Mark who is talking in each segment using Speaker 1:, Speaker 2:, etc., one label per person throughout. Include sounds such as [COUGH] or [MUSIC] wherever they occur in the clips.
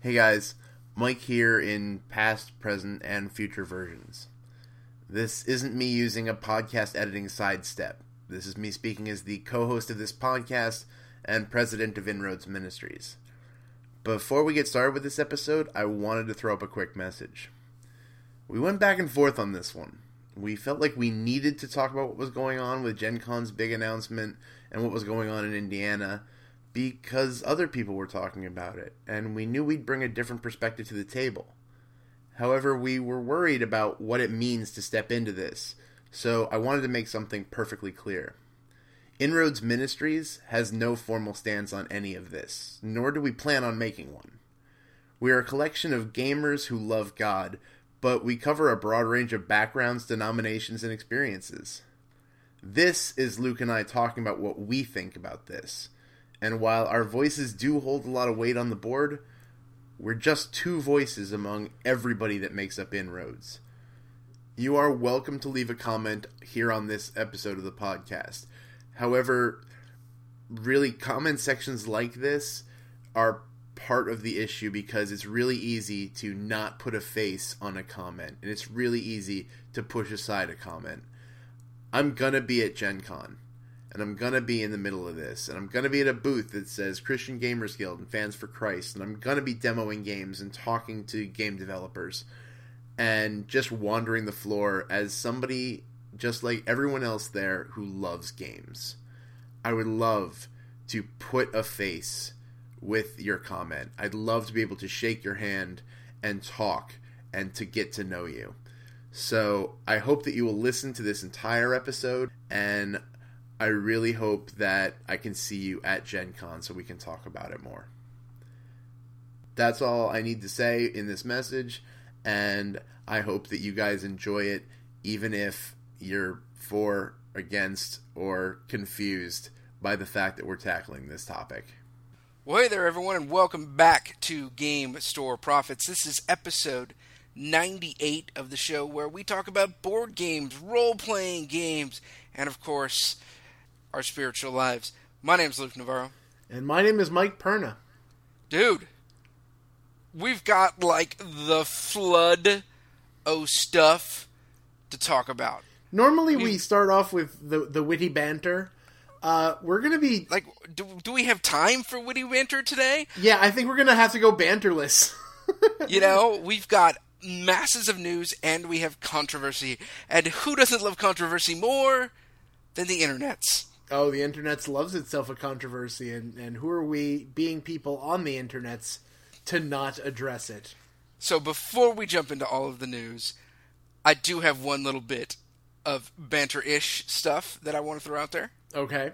Speaker 1: Hey guys, Mike here in past, present, and future versions. This isn't me using a podcast editing sidestep. This is me speaking as the co host of this podcast and president of Inroads Ministries. Before we get started with this episode, I wanted to throw up a quick message. We went back and forth on this one. We felt like we needed to talk about what was going on with Gen Con's big announcement and what was going on in Indiana because other people were talking about it, and we knew we'd bring a different perspective to the table. However, we were worried about what it means to step into this, so I wanted to make something perfectly clear. Inroads Ministries has no formal stance on any of this, nor do we plan on making one. We are a collection of gamers who love God, but we cover a broad range of backgrounds, denominations, and experiences. This is Luke and I talking about what we think about this and while our voices do hold a lot of weight on the board, we're just two voices among everybody that makes up Inroads. You are welcome to leave a comment here on this episode of the podcast. However, really, comment sections like this are part of the issue because it's really easy to not put a face on a comment, and it's really easy to push aside a comment. I'm gonna be at Gen Con and I'm gonna be in the middle of this, and I'm gonna be at a booth that says Christian Gamers Guild and Fans for Christ, and I'm gonna be demoing games and talking to game developers, and just wandering the floor as somebody just like everyone else there who loves games. I would love to put a face with your comment. I'd love to be able to shake your hand and talk and to get to know you. So I hope that you will listen to this entire episode and I really hope that I can see you at Gen Con so we can talk about it more. That's all I need to say in this message, and I hope that you guys enjoy it, even if you're for, against, or confused by the fact that we're tackling this topic.
Speaker 2: Well, hey there, everyone, and welcome back to Game Store Prophets. This is episode 98 of the show where we talk about board games, role playing games, and of course, our spiritual lives. My name's Luke Navarro.
Speaker 1: And my name is Mike Perna.
Speaker 2: Dude, we've got like the flood of stuff to talk about.
Speaker 1: Normally we start off with the the witty banter. Uh, we're gonna be
Speaker 2: like, do, do we have time for witty banter today?
Speaker 1: Yeah, I think we're gonna have to go banterless. [LAUGHS]
Speaker 2: you know, we've got masses of news and we have controversy, and who doesn't love controversy more than the internets?
Speaker 1: Oh, the internet's loves itself a controversy, and, and who are we, being people on the internet's, to not address it?
Speaker 2: So before we jump into all of the news, I do have one little bit of banter-ish stuff that I want to throw out there.
Speaker 1: Okay.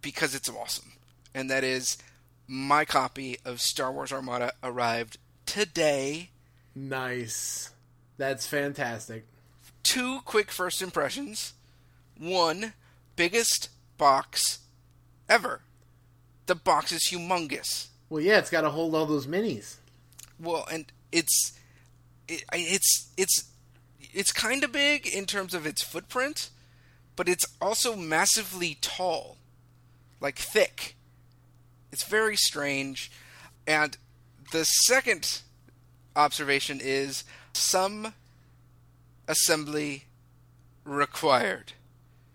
Speaker 2: Because it's awesome. And that is my copy of Star Wars Armada arrived today.
Speaker 1: Nice. That's fantastic.
Speaker 2: Two quick first impressions. One, biggest box ever. The box is humongous.
Speaker 1: Well, yeah, it's got to hold all those minis.
Speaker 2: Well, and it's it, it's it's it's kind of big in terms of its footprint, but it's also massively tall, like thick. It's very strange. And the second observation is some assembly required.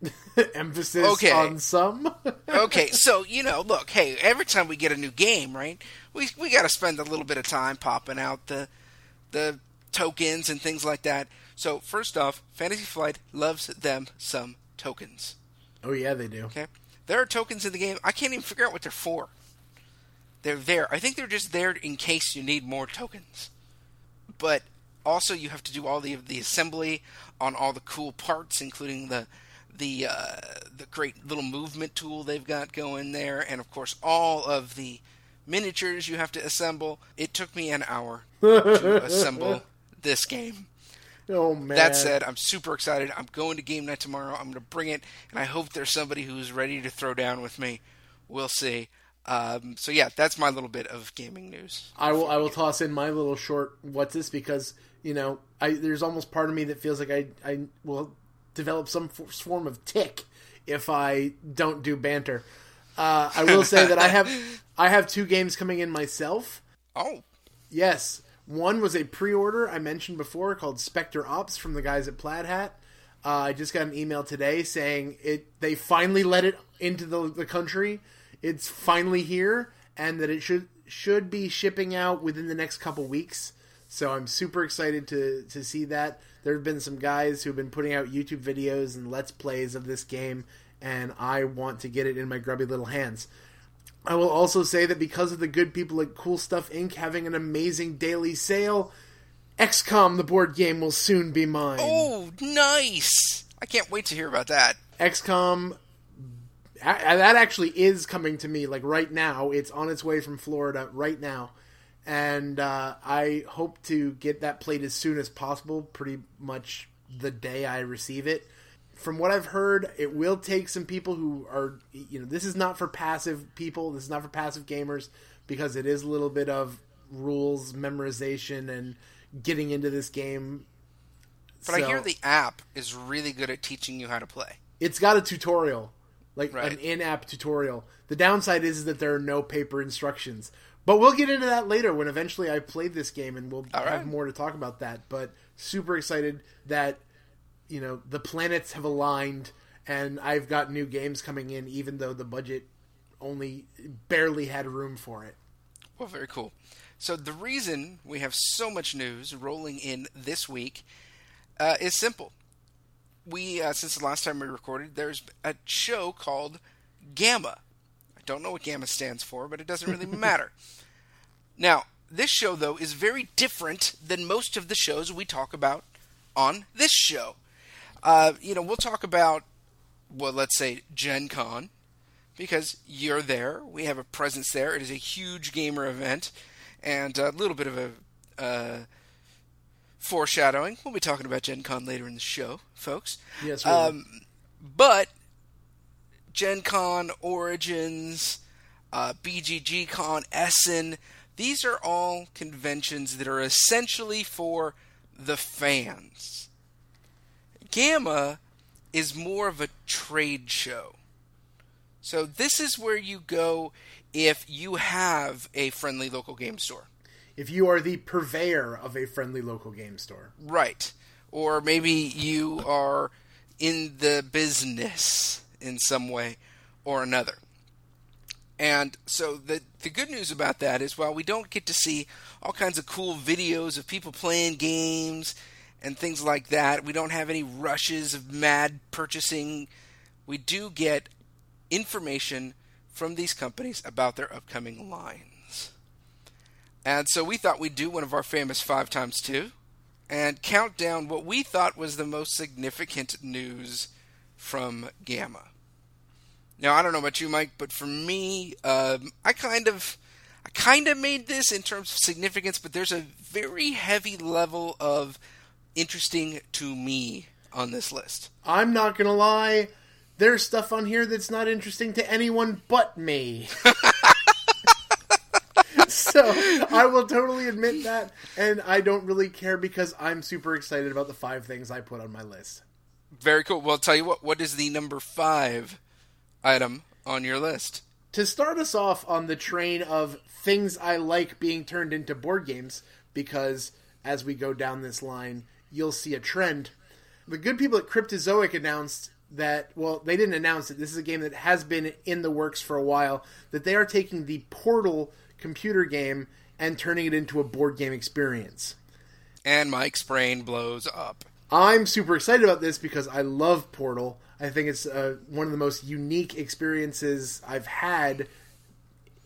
Speaker 2: [LAUGHS]
Speaker 1: Emphasis okay. on some. [LAUGHS]
Speaker 2: okay, so you know, look, hey, every time we get a new game, right? We we got to spend a little bit of time popping out the the tokens and things like that. So first off, Fantasy Flight loves them some tokens.
Speaker 1: Oh yeah, they do.
Speaker 2: Okay, there are tokens in the game. I can't even figure out what they're for. They're there. I think they're just there in case you need more tokens. But also, you have to do all the the assembly on all the cool parts, including the the uh, the great little movement tool they've got going there, and of course all of the miniatures you have to assemble. It took me an hour [LAUGHS] to assemble this game.
Speaker 1: Oh man!
Speaker 2: That said, I'm super excited. I'm going to game night tomorrow. I'm going to bring it, and I hope there's somebody who's ready to throw down with me. We'll see. Um, so yeah, that's my little bit of gaming news.
Speaker 1: I will I will toss in my little short what's this because you know I there's almost part of me that feels like I I will develop some form of tick if I don't do banter. Uh, I will say that I have I have two games coming in myself.
Speaker 2: Oh,
Speaker 1: Yes, one was a pre-order I mentioned before called Specter Ops from the guys at Plaid Hat. Uh, I just got an email today saying it. They finally let it into the, the country. It's finally here, and that it should should be shipping out within the next couple weeks. So I'm super excited to to see that. There have been some guys who've been putting out YouTube videos and let's plays of this game, and I want to get it in my grubby little hands. I will also say that because of the good people at Cool Stuff Inc. having an amazing daily sale, XCOM the board game will soon be mine.
Speaker 2: Oh, nice! I can't wait to hear about that.
Speaker 1: XCOM that actually is coming to me like right now. It's on its way from Florida right now, and uh, I hope to get that played as soon as possible. Pretty much the day I receive it. From what I've heard, it will take some people who are you know this is not for passive people. This is not for passive gamers because it is a little bit of rules memorization and getting into this game.
Speaker 2: But so, I hear the app is really good at teaching you how to play.
Speaker 1: It's got a tutorial, like right. an in-app tutorial. The downside is, is that there are no paper instructions. But we'll get into that later when eventually I played this game and we'll All have more to talk about that. But super excited that you know the planets have aligned and I've got new games coming in even though the budget only barely had room for it.
Speaker 2: Well, very cool. So the reason we have so much news rolling in this week uh, is simple. We uh, since the last time we recorded, there's a show called GAMA. I don't know what GAMA stands for, but it doesn't really [LAUGHS] matter. Now, this show though is very different than most of the shows we talk about on this show. Uh, you know, we'll talk about well, let's say Gen Con because you're there. We have a presence there. It is a huge gamer event and a little bit of a uh, foreshadowing. We'll be talking about Gen Con later in the show, folks.
Speaker 1: Yes, um,
Speaker 2: but Gen Con, Origins, uh, BGG Con, Essen, these are all conventions that are essentially for the fans. GAMA is more of a trade show. So this is where you go if you have a friendly local game store.
Speaker 1: If you are the purveyor of a friendly local game store.
Speaker 2: Right. Or maybe you are in the business in some way or another. And so the the good news about that is while we don't get to see all kinds of cool videos of people playing games and things like that, we don't have any rushes of mad purchasing. We do get information from these companies about their upcoming lines. And so we thought we'd do one of our famous 5 times 2 and count down what we thought was the most significant news from GAMA. Now I don't know about you, Mike, but for me, um, I kind of, I kind of made this in terms of significance, but there's a very heavy level of interesting to me on this list.
Speaker 1: I'm not gonna lie, there's stuff on here that's not interesting to anyone but me. [LAUGHS] so I will totally admit that, and I don't really care because I'm super excited about the five things I put on my list.
Speaker 2: Very cool. Well, I'll tell you what. What is the number five item on your list?
Speaker 1: To start us off on the train of things I like being turned into board games, because as we go down this line, you'll see a trend. The good people at Cryptozoic announced that well they didn't announce it this is a game that has been in the works for a while that they are taking the portal computer game and turning it into a board game experience
Speaker 2: and mike's brain blows up
Speaker 1: i'm super excited about this because i love portal i think it's uh, one of the most unique experiences i've had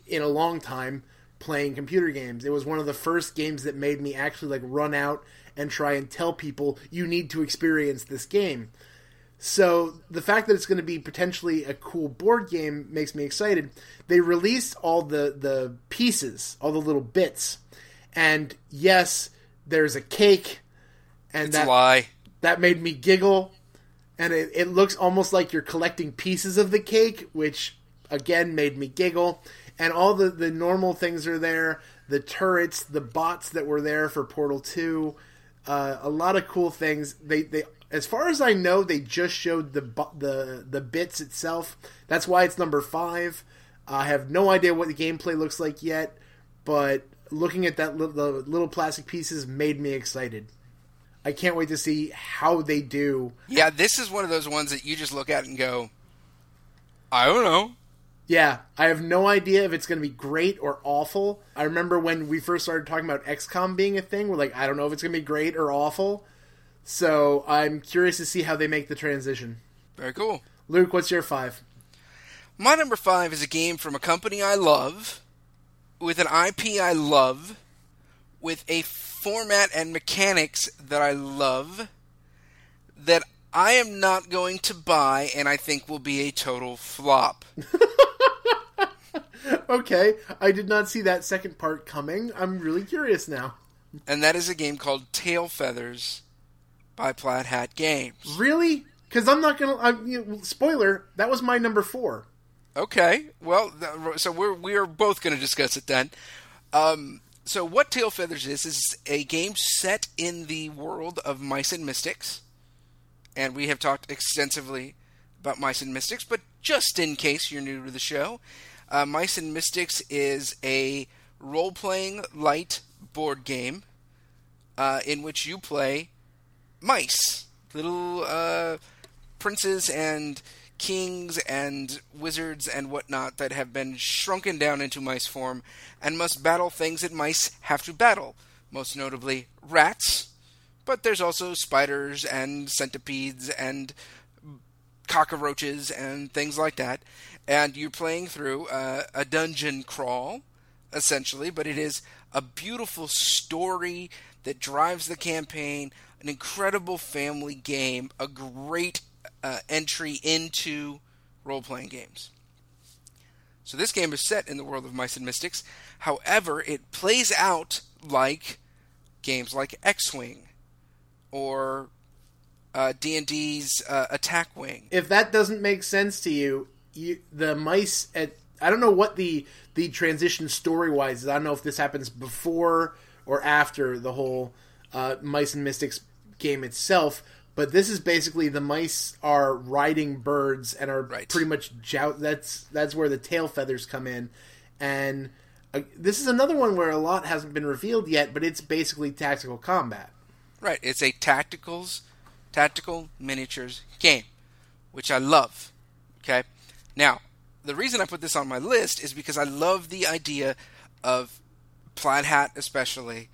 Speaker 1: in a long time playing computer games it was one of the first games that made me actually like run out and try and tell people you need to experience this game so the fact that it's going to be potentially a cool board game makes me excited. They released all the the pieces, all the little bits, and yes, there's a cake, and
Speaker 2: it's
Speaker 1: that
Speaker 2: lie.
Speaker 1: that made me giggle, and it, it looks almost like you're collecting pieces of the cake, which again made me giggle. And all the the normal things are there, the turrets, the bots that were there for Portal Two. Uh, a lot of cool things. They they as far as I know, they just showed the the the bits itself. That's why it's number five. I have no idea what the gameplay looks like yet, but looking at that the little plastic pieces made me excited. I can't wait to see how they do.
Speaker 2: Yeah, this is one of those ones that you just look at and go, I don't know.
Speaker 1: Yeah, I have no idea if it's going to be great or awful. I remember when we first started talking about XCOM being a thing, we're like, I don't know if it's going to be great or awful. So I'm curious to see how they make the transition.
Speaker 2: Very cool.
Speaker 1: Luke, what's your five?
Speaker 2: My number five is a game from a company I love, with an IP I love, with a format and mechanics that I love, that I am not going to buy and I think will be a total flop. [LAUGHS]
Speaker 1: Okay, I did not see that second part coming. I'm really curious now.
Speaker 2: and that is a game called Tail Feathers by Plaid Hat Games.
Speaker 1: Really? Because I'm not gonna. I'm, you know, spoiler. That was my number four.
Speaker 2: Okay, well, th- so we're we are both going to discuss it then. Um, so, what Tail Feathers is is a game set in the world of Mice and Mystics, and we have talked extensively about Mice and Mystics. But just in case you're new to the show, uh, Mice and Mystics is a role-playing light board game uh, in which you play mice, little uh, princes and kings and wizards and whatnot that have been shrunken down into mice form and must battle things that mice have to battle, most notably rats. But there's also spiders and centipedes and cockroaches and things like that. And you're playing through uh, a dungeon crawl, essentially, but it is a beautiful story that drives the campaign, an incredible family game, a great uh, entry into role playing games. So this game is set in the world of Mice and Mystics. However, it plays out like games like X-wing or uh, D&D's uh, Attack Wing.
Speaker 1: If that doesn't make sense to you, you the mice at I don't know what the the transition story wise is. I don't know if this happens before or after the whole uh, mice and mystics game itself. But this is basically the mice are riding birds and are
Speaker 2: Right.
Speaker 1: pretty much joust. That's that's where the tail feathers come in, and uh, this is another one where a lot hasn't been revealed yet. But it's basically tactical combat.
Speaker 2: Right, it's a tacticals, tactical miniatures game, which I love. Okay, now the reason I put this on my list is because I love the idea of Plaid Hat, especially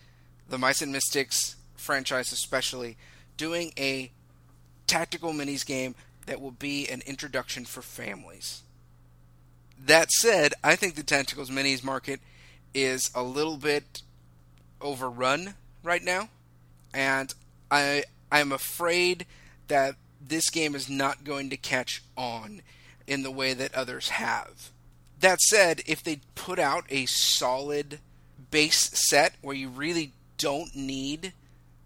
Speaker 2: the Mice and Mystics franchise, especially doing a tactical minis game that will be an introduction for families. That said, I think the tacticals minis market is a little bit overrun right now and I I'm afraid that this game is not going to catch on in the way that others have. That said, if they put out a solid base set where you really don't need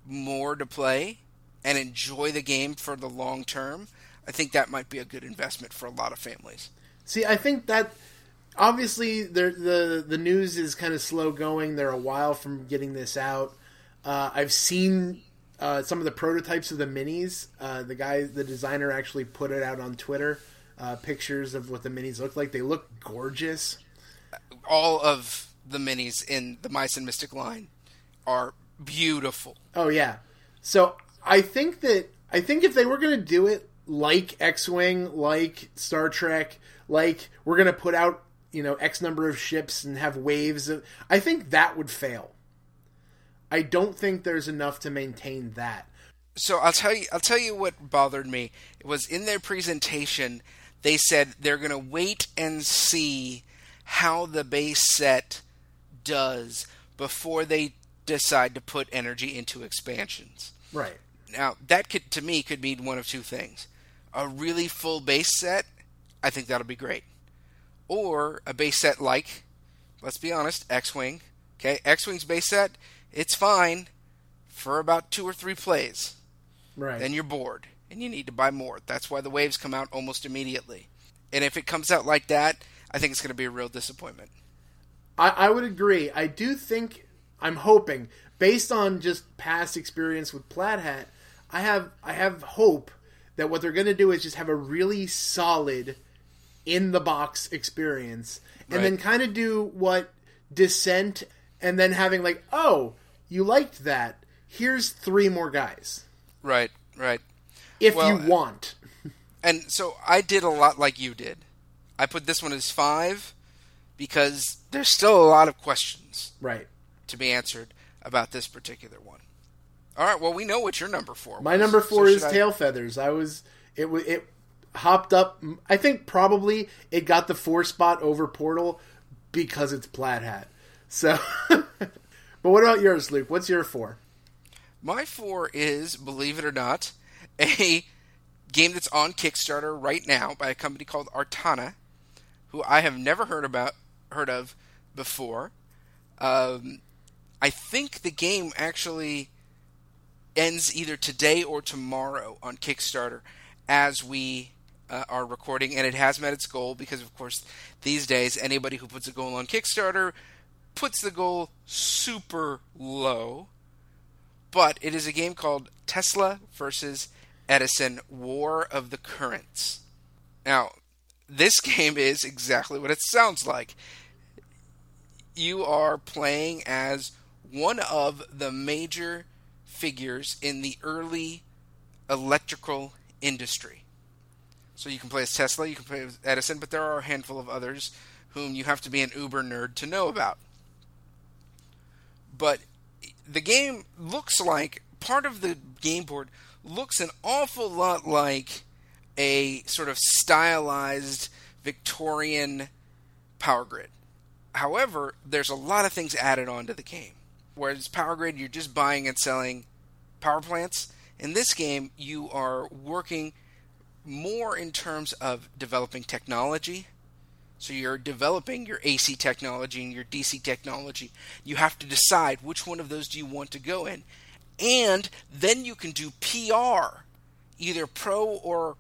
Speaker 2: more to play and enjoy the game for the long term, I think that might be a good investment for a lot of families.
Speaker 1: See, I think that obviously the the the news is kind of slow going. They're a while from getting this out. Uh, I've seen uh, some of the prototypes of the minis. Uh, the guy, the designer, actually put it out on Twitter. Uh, pictures of what the minis look like. They look gorgeous.
Speaker 2: All of the minis in the Mice and Mystic line are beautiful.
Speaker 1: Oh yeah. So I think that I think if they were going to do it like X-wing, like Star Trek, like we're going to put out you know X number of ships and have waves of, I think that would fail. I don't think there's enough to maintain that.
Speaker 2: So I'll tell you I'll tell you what bothered me. It was in their presentation they said they're going to wait and see how the base set does before they decide to put energy into expansions.
Speaker 1: Right.
Speaker 2: Now, that could to me could mean one of two things. A really full base set, I think that'll be great. Or a base set like, let's be honest, X-Wing. Okay, X-Wing's base set, it's fine for about 2 or 3 plays.
Speaker 1: Right.
Speaker 2: Then you're bored and you need to buy more. That's why the waves come out almost immediately. And if it comes out like that, I think it's going to be a real disappointment.
Speaker 1: I, I would agree. I do think I'm hoping, based on just past experience with Plaid Hat, I have I have hope that what they're going to do is just have a really solid in the box experience, and
Speaker 2: Right.
Speaker 1: then kind of do what Descent and then having like, oh, you liked that. Here's three more guys
Speaker 2: Right, right.
Speaker 1: if
Speaker 2: Well,
Speaker 1: you want.
Speaker 2: And so I did a lot like you did. I put this one as five because there's still a lot of questions
Speaker 1: Right.
Speaker 2: to be answered about this particular one. All right, well we know what your number four.
Speaker 1: My
Speaker 2: was,
Speaker 1: number
Speaker 2: so
Speaker 1: four is
Speaker 2: should I-
Speaker 1: tail feathers. I was it it hopped up. I think probably it got the four spot over Portal because it's Plaid Hat. So, [LAUGHS] but what about yours, Luke? What's your four?
Speaker 2: My four is, believe it or not, a game that's on Kickstarter right now by a company called Artana, who I have never heard about heard of before. Um, I think the game actually ends either today or tomorrow on Kickstarter as we uh, are recording, and it has met its goal because, of course, these days anybody who puts a goal on Kickstarter puts the goal super low but it is a game called Tesla versus Edison War of the Currents. Now, this [LAUGHS] game is exactly what it sounds like. You are playing as one of the major figures in the early electrical industry. So you can play as Tesla, you can play as Edison, but there are a handful of others whom you have to be an uber nerd to know about. But the game looks like part of the game board looks an awful lot like a sort of stylized Victorian power grid. However, there's a lot of things added onto the game. Whereas power grid, you're just buying and selling power plants. In this game, you are working more in terms of developing technology. So you're developing your AC technology and your DC technology. You have to decide which one of those do you want to go in. And then you can do PR, either pro or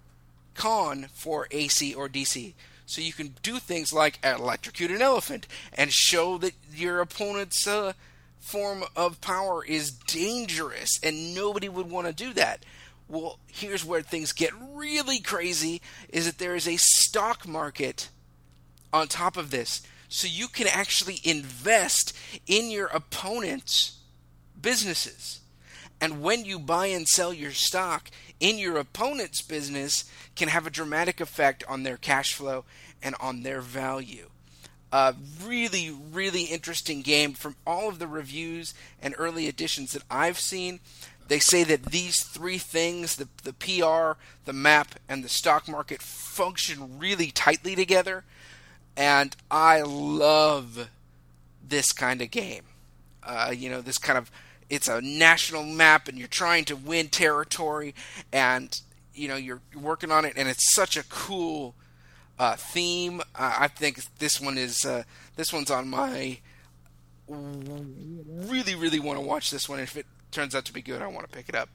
Speaker 2: con for AC or DC. So you can do things like electrocute an elephant and show that your opponent's uh, form of power is dangerous and nobody would want to do that. Well, here's where things get really crazy is that there is a stock market on top of this. So you can actually invest in your opponent's businesses. And when you buy and sell your stock in your opponent's business can have a dramatic effect on their cash flow and on their value. A really, really interesting game from all of the reviews and early editions that I've seen. They say that these three things the, the PR, the map, and the stock market function really tightly together. And I love this kind of game. Uh, you know, this kind of it's a national map and you're trying to win territory and you know you're working on it and it's such a cool uh, theme uh, i think this one is uh, this one's on my really really want to watch this one if it turns out to be good i want to pick it up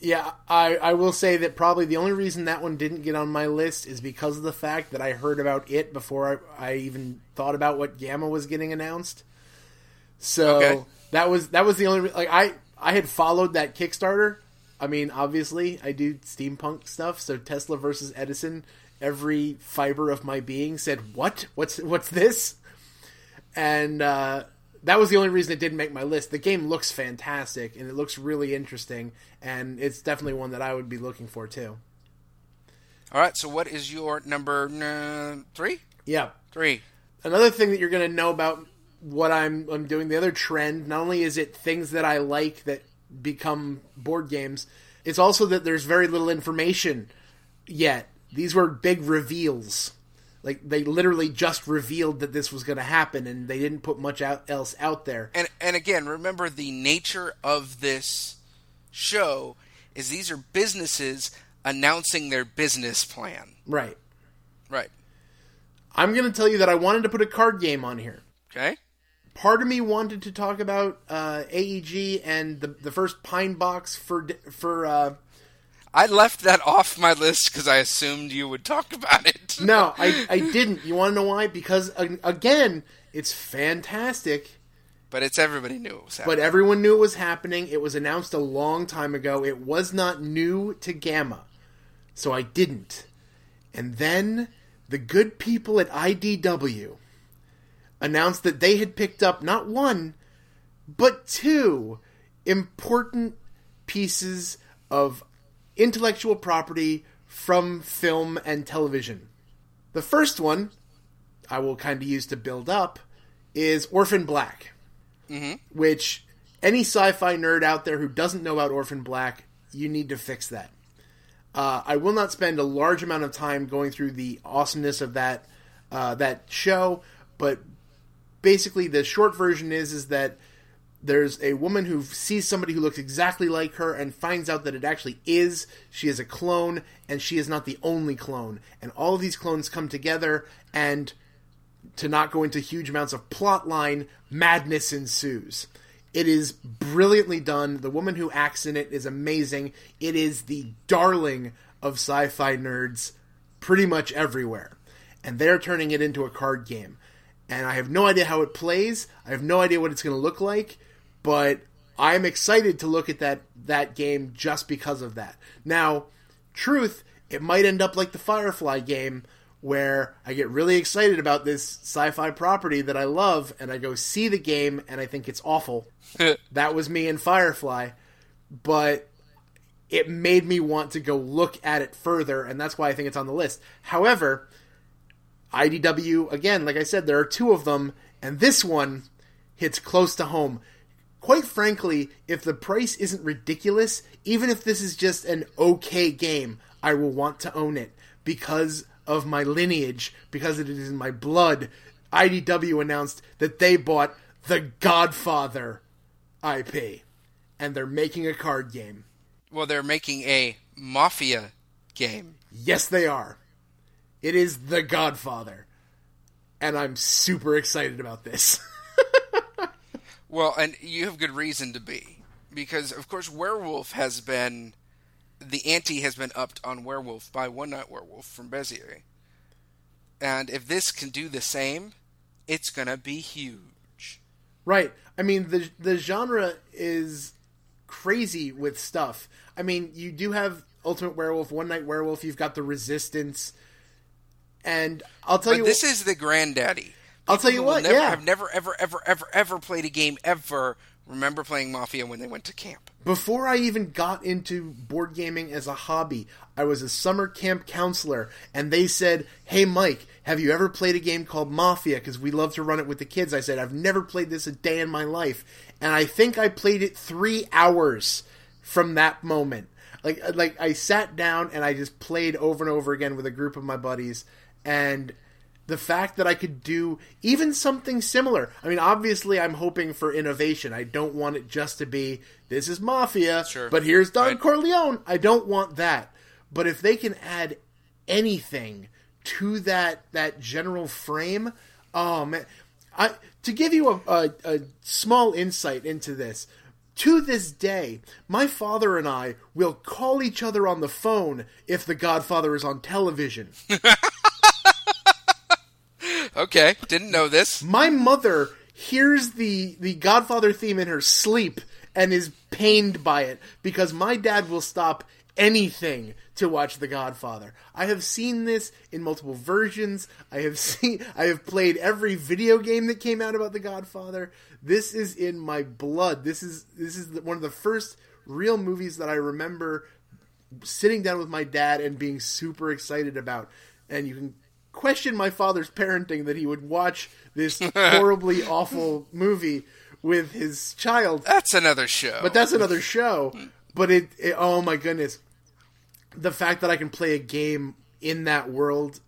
Speaker 1: Yeah, I, I will say that probably the only reason that one didn't get on my list is because of the fact that I heard about it before I, I even thought about what GAMA was getting announced. So
Speaker 2: Okay.
Speaker 1: that was that was the only like I I had followed that Kickstarter. I mean, obviously, I do steampunk stuff. So Tesla versus Edison, every fiber of my being said, "What? What's what's this?" And uh, that was the only reason it didn't make my list. The game looks fantastic and it looks really interesting, and it's definitely one that I would be looking for too.
Speaker 2: all right so what is your number uh, three
Speaker 1: Yeah.
Speaker 2: three
Speaker 1: Another thing that you're going to know about what I'm I'm doing. The other trend, not only is it things that I like that become board games, it's also that there's very little information yet. These were big reveals. Like they literally just revealed that this was going to happen, and they didn't put much out, else out there.
Speaker 2: and and again remember the nature of this show is these are businesses announcing their business plan
Speaker 1: Right.
Speaker 2: right
Speaker 1: I'm going to tell you that I wanted to put a card game on here.
Speaker 2: okay
Speaker 1: Part of me wanted to talk about uh, AEG and the the first Pine Box for for uh,
Speaker 2: I left that off my list because I assumed you would talk about it. [LAUGHS]
Speaker 1: No, I, I didn't. You want to know why? Because again, it's fantastic,
Speaker 2: But it's everybody knew it was happening.
Speaker 1: but everyone knew it was happening. It was announced a long time ago. It was not new to GAMA, so I didn't. And then the good people at IDW announced that they had picked up not one, but two important pieces of intellectual property from film and television. The first one, I will kind of use to build up, is Orphan Black,
Speaker 2: Mhm.
Speaker 1: which any sci fi nerd out there who doesn't know about Orphan Black, you need to fix that. Uh, I will not spend a large amount of time going through the awesomeness of that uh, that show, but basically the short version is is that there's a woman who sees somebody who looks exactly like her and finds out that it actually is. She is a clone and she is not the only clone. And all of these clones come together and to not go into huge amounts of plot line madness ensues. It is brilliantly done. The woman who acts in it is amazing. It is the darling of sci-fi nerds pretty much everywhere. And they're turning it into a card game. And I have no idea how it plays. I have no idea what it's going to look like, but I'm excited to look at that that game just because of that. Now, truth, it might end up like the Firefly game where I get really excited about this sci-fi property that I love and I go see the game and I think it's awful. [LAUGHS] that was me in Firefly, but it made me want to go look at it further and that's why I think it's on the list. However, IDW, again, like I said, there are two of them, and this one hits close to home. Quite frankly, if the price isn't ridiculous, even if this is just an okay game, I will want to own it because of my lineage, because it is in my blood. IDW announced that they bought the Godfather IP, and they're making a card game.
Speaker 2: Well, they're making a mafia game.
Speaker 1: Yes, they are. It is The Godfather. And I'm super excited about this. [LAUGHS]
Speaker 2: Well, and you have good reason to be. Because, of course, Werewolf has been. The ante has been upped on Werewolf by One Night Werewolf from Bezier. And if this can do the same, it's going to be huge.
Speaker 1: right. I mean, the, the genre is crazy with stuff. I mean, you do have Ultimate Werewolf, One Night Werewolf, you've got The Resistance. And I'll tell
Speaker 2: But
Speaker 1: you
Speaker 2: this
Speaker 1: what,
Speaker 2: is the granddaddy.
Speaker 1: I'll tell you what,
Speaker 2: never,
Speaker 1: yeah.
Speaker 2: have never, ever, ever, ever, ever played a game ever. Remember playing Mafia when they went to camp.
Speaker 1: Before I even got into board gaming as a hobby, I was a summer camp counselor, and they said, Hey, Mike, have you ever played a game called Mafia? Because we love to run it with the kids. I said, I've never played this a day in my life. And I think I played it three hours from that moment. Like, like I sat down and I just played over and over again with a group of my buddies, and the fact that I could do even something similar. I mean, obviously, I'm hoping for innovation. I don't want it just to be this is Mafia,
Speaker 2: Sure.
Speaker 1: but here's Don
Speaker 2: Right.
Speaker 1: Corleone. I don't want that. But if they can add anything to that that general frame, oh man! I to give you a, a, a small insight into this. To this day, my father and I will call each other on the phone if The Godfather is on television. [LAUGHS]
Speaker 2: Okay, didn't know this.
Speaker 1: My mother hears the the Godfather theme in her sleep and is pained by it because my dad will stop anything to watch The Godfather. I have seen this in multiple versions. I have [LAUGHS] seen I have played every video game that came out about The Godfather. This is in my blood. This is this is one of the first real movies that I remember sitting down with my dad and being super excited about. And you can question my father's parenting that he would watch this [LAUGHS] horribly awful movie with his child.
Speaker 2: That's another show.
Speaker 1: But that's another show. But it, it oh my goodness. The fact that I can play a game in that world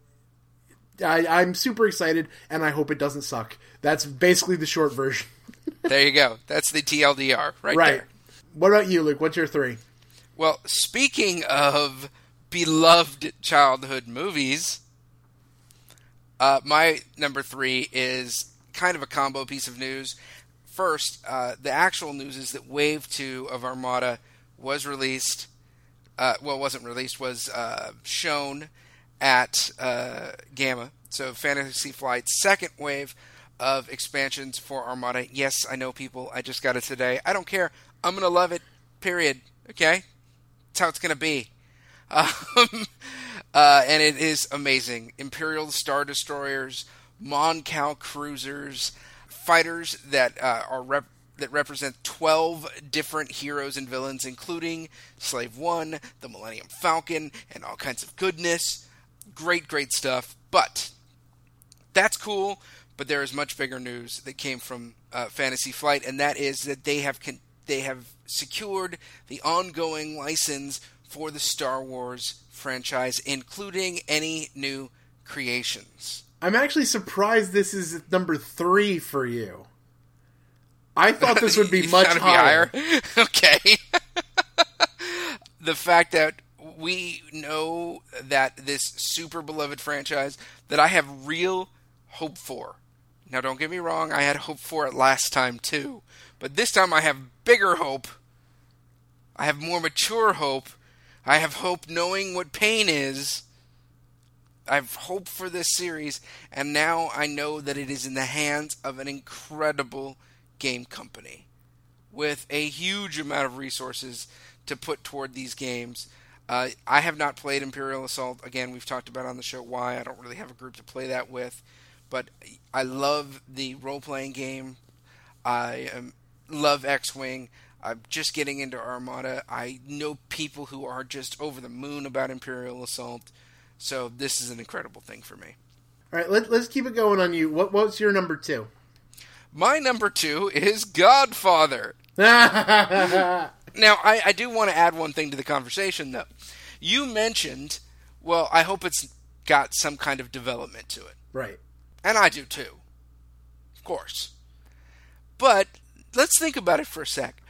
Speaker 1: I, I'm super excited and I hope it doesn't suck. That's basically the short version. [LAUGHS]
Speaker 2: there you go. That's the TLDR right,
Speaker 1: right.
Speaker 2: there.
Speaker 1: What about you, Luke? What's your three?
Speaker 2: Well, speaking of beloved childhood movies, uh, my number three is kind of a combo piece of news. First, uh, the actual news is that Wave 2 of Armada was released. Uh, well, wasn't released, was uh, shown at uh, GAMA. So, Fantasy Flight's second wave of expansions for Armada. Yes, I know people. I just got it today. I don't care. I'm going to love it, period. Okay? That's how it's going to be. [LAUGHS] Um, uh, and it is amazing. Imperial Star Destroyers, Mon Cal cruisers, fighters that uh, are rep- that represent 12 different heroes and villains, including Slave One, the Millennium Falcon, and all kinds of goodness. Great, great stuff. But that's cool. But there is much bigger news that came from uh, Fantasy Flight, and that is that they have con- they have secured the ongoing license for the Star Wars franchise, including any new creations.
Speaker 1: I'm actually surprised this is number three for you. I thought this would be [LAUGHS] much higher.
Speaker 2: higher? [LAUGHS] okay. [LAUGHS] the fact that we know that this super beloved franchise that I have real hope for. Now, don't get me wrong, I had hope for it last time too. But this time I have bigger hope. I have more mature hope. I have hope knowing what pain is. I have hope for this series, and now I know that it is in the hands of an incredible game company with a huge amount of resources to put toward these games. Uh, I have not played Imperial Assault. Again, we've talked about on the show why I don't really have a group to play that with, but I love the role playing game. I um, love X Wing. I'm just getting into Armada. I know people who are just over the moon about Imperial Assault. So this is an incredible thing for me.
Speaker 1: All right, let, let's keep it going on you. What what's your number two?
Speaker 2: My number two is Godfather. [LAUGHS] Now, I, I do want to add one thing to the conversation, though. You mentioned, well, I hope it's got some kind of development to it. Right. And I do too. Of course. But let's think about it for a sec.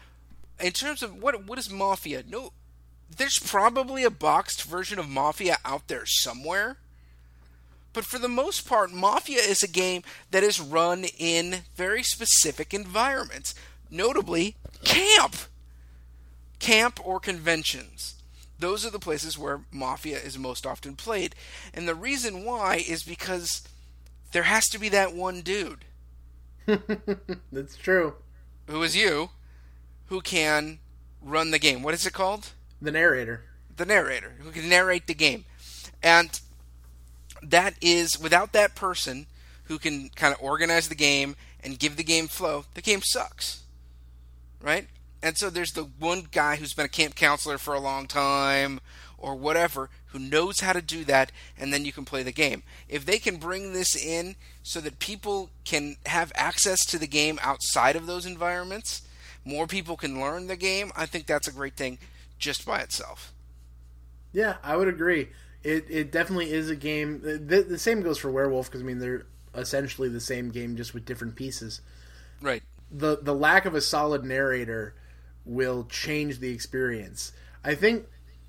Speaker 2: In terms of what what is Mafia? No there's probably a boxed version of Mafia out there somewhere. But for the most part, Mafia is a game that is run in very specific environments, notably camp. Camp or conventions. Those are the places where Mafia is most often played. And the reason why is because there has to be that one dude [LAUGHS]
Speaker 1: That's true.
Speaker 2: who is you who can run the game. What is it called?
Speaker 1: The narrator.
Speaker 2: the narrator who can narrate the game. And that is without that person who can kind of organize the game and give the game flow, the game sucks. Right? And so there's the one guy who's been a camp counselor for a long time or whatever who knows how to do that and then you can play the game. If they can bring this in so that people can have access to the game outside of those environments, more people can learn the game, I think that's a great thing just by itself.
Speaker 1: Yeah, I would agree. It it definitely is a game. The, the same goes for Werewolf because I mean they're essentially the same game just with different pieces.
Speaker 2: Right.
Speaker 1: the the lack of a solid narrator will change the experience. I think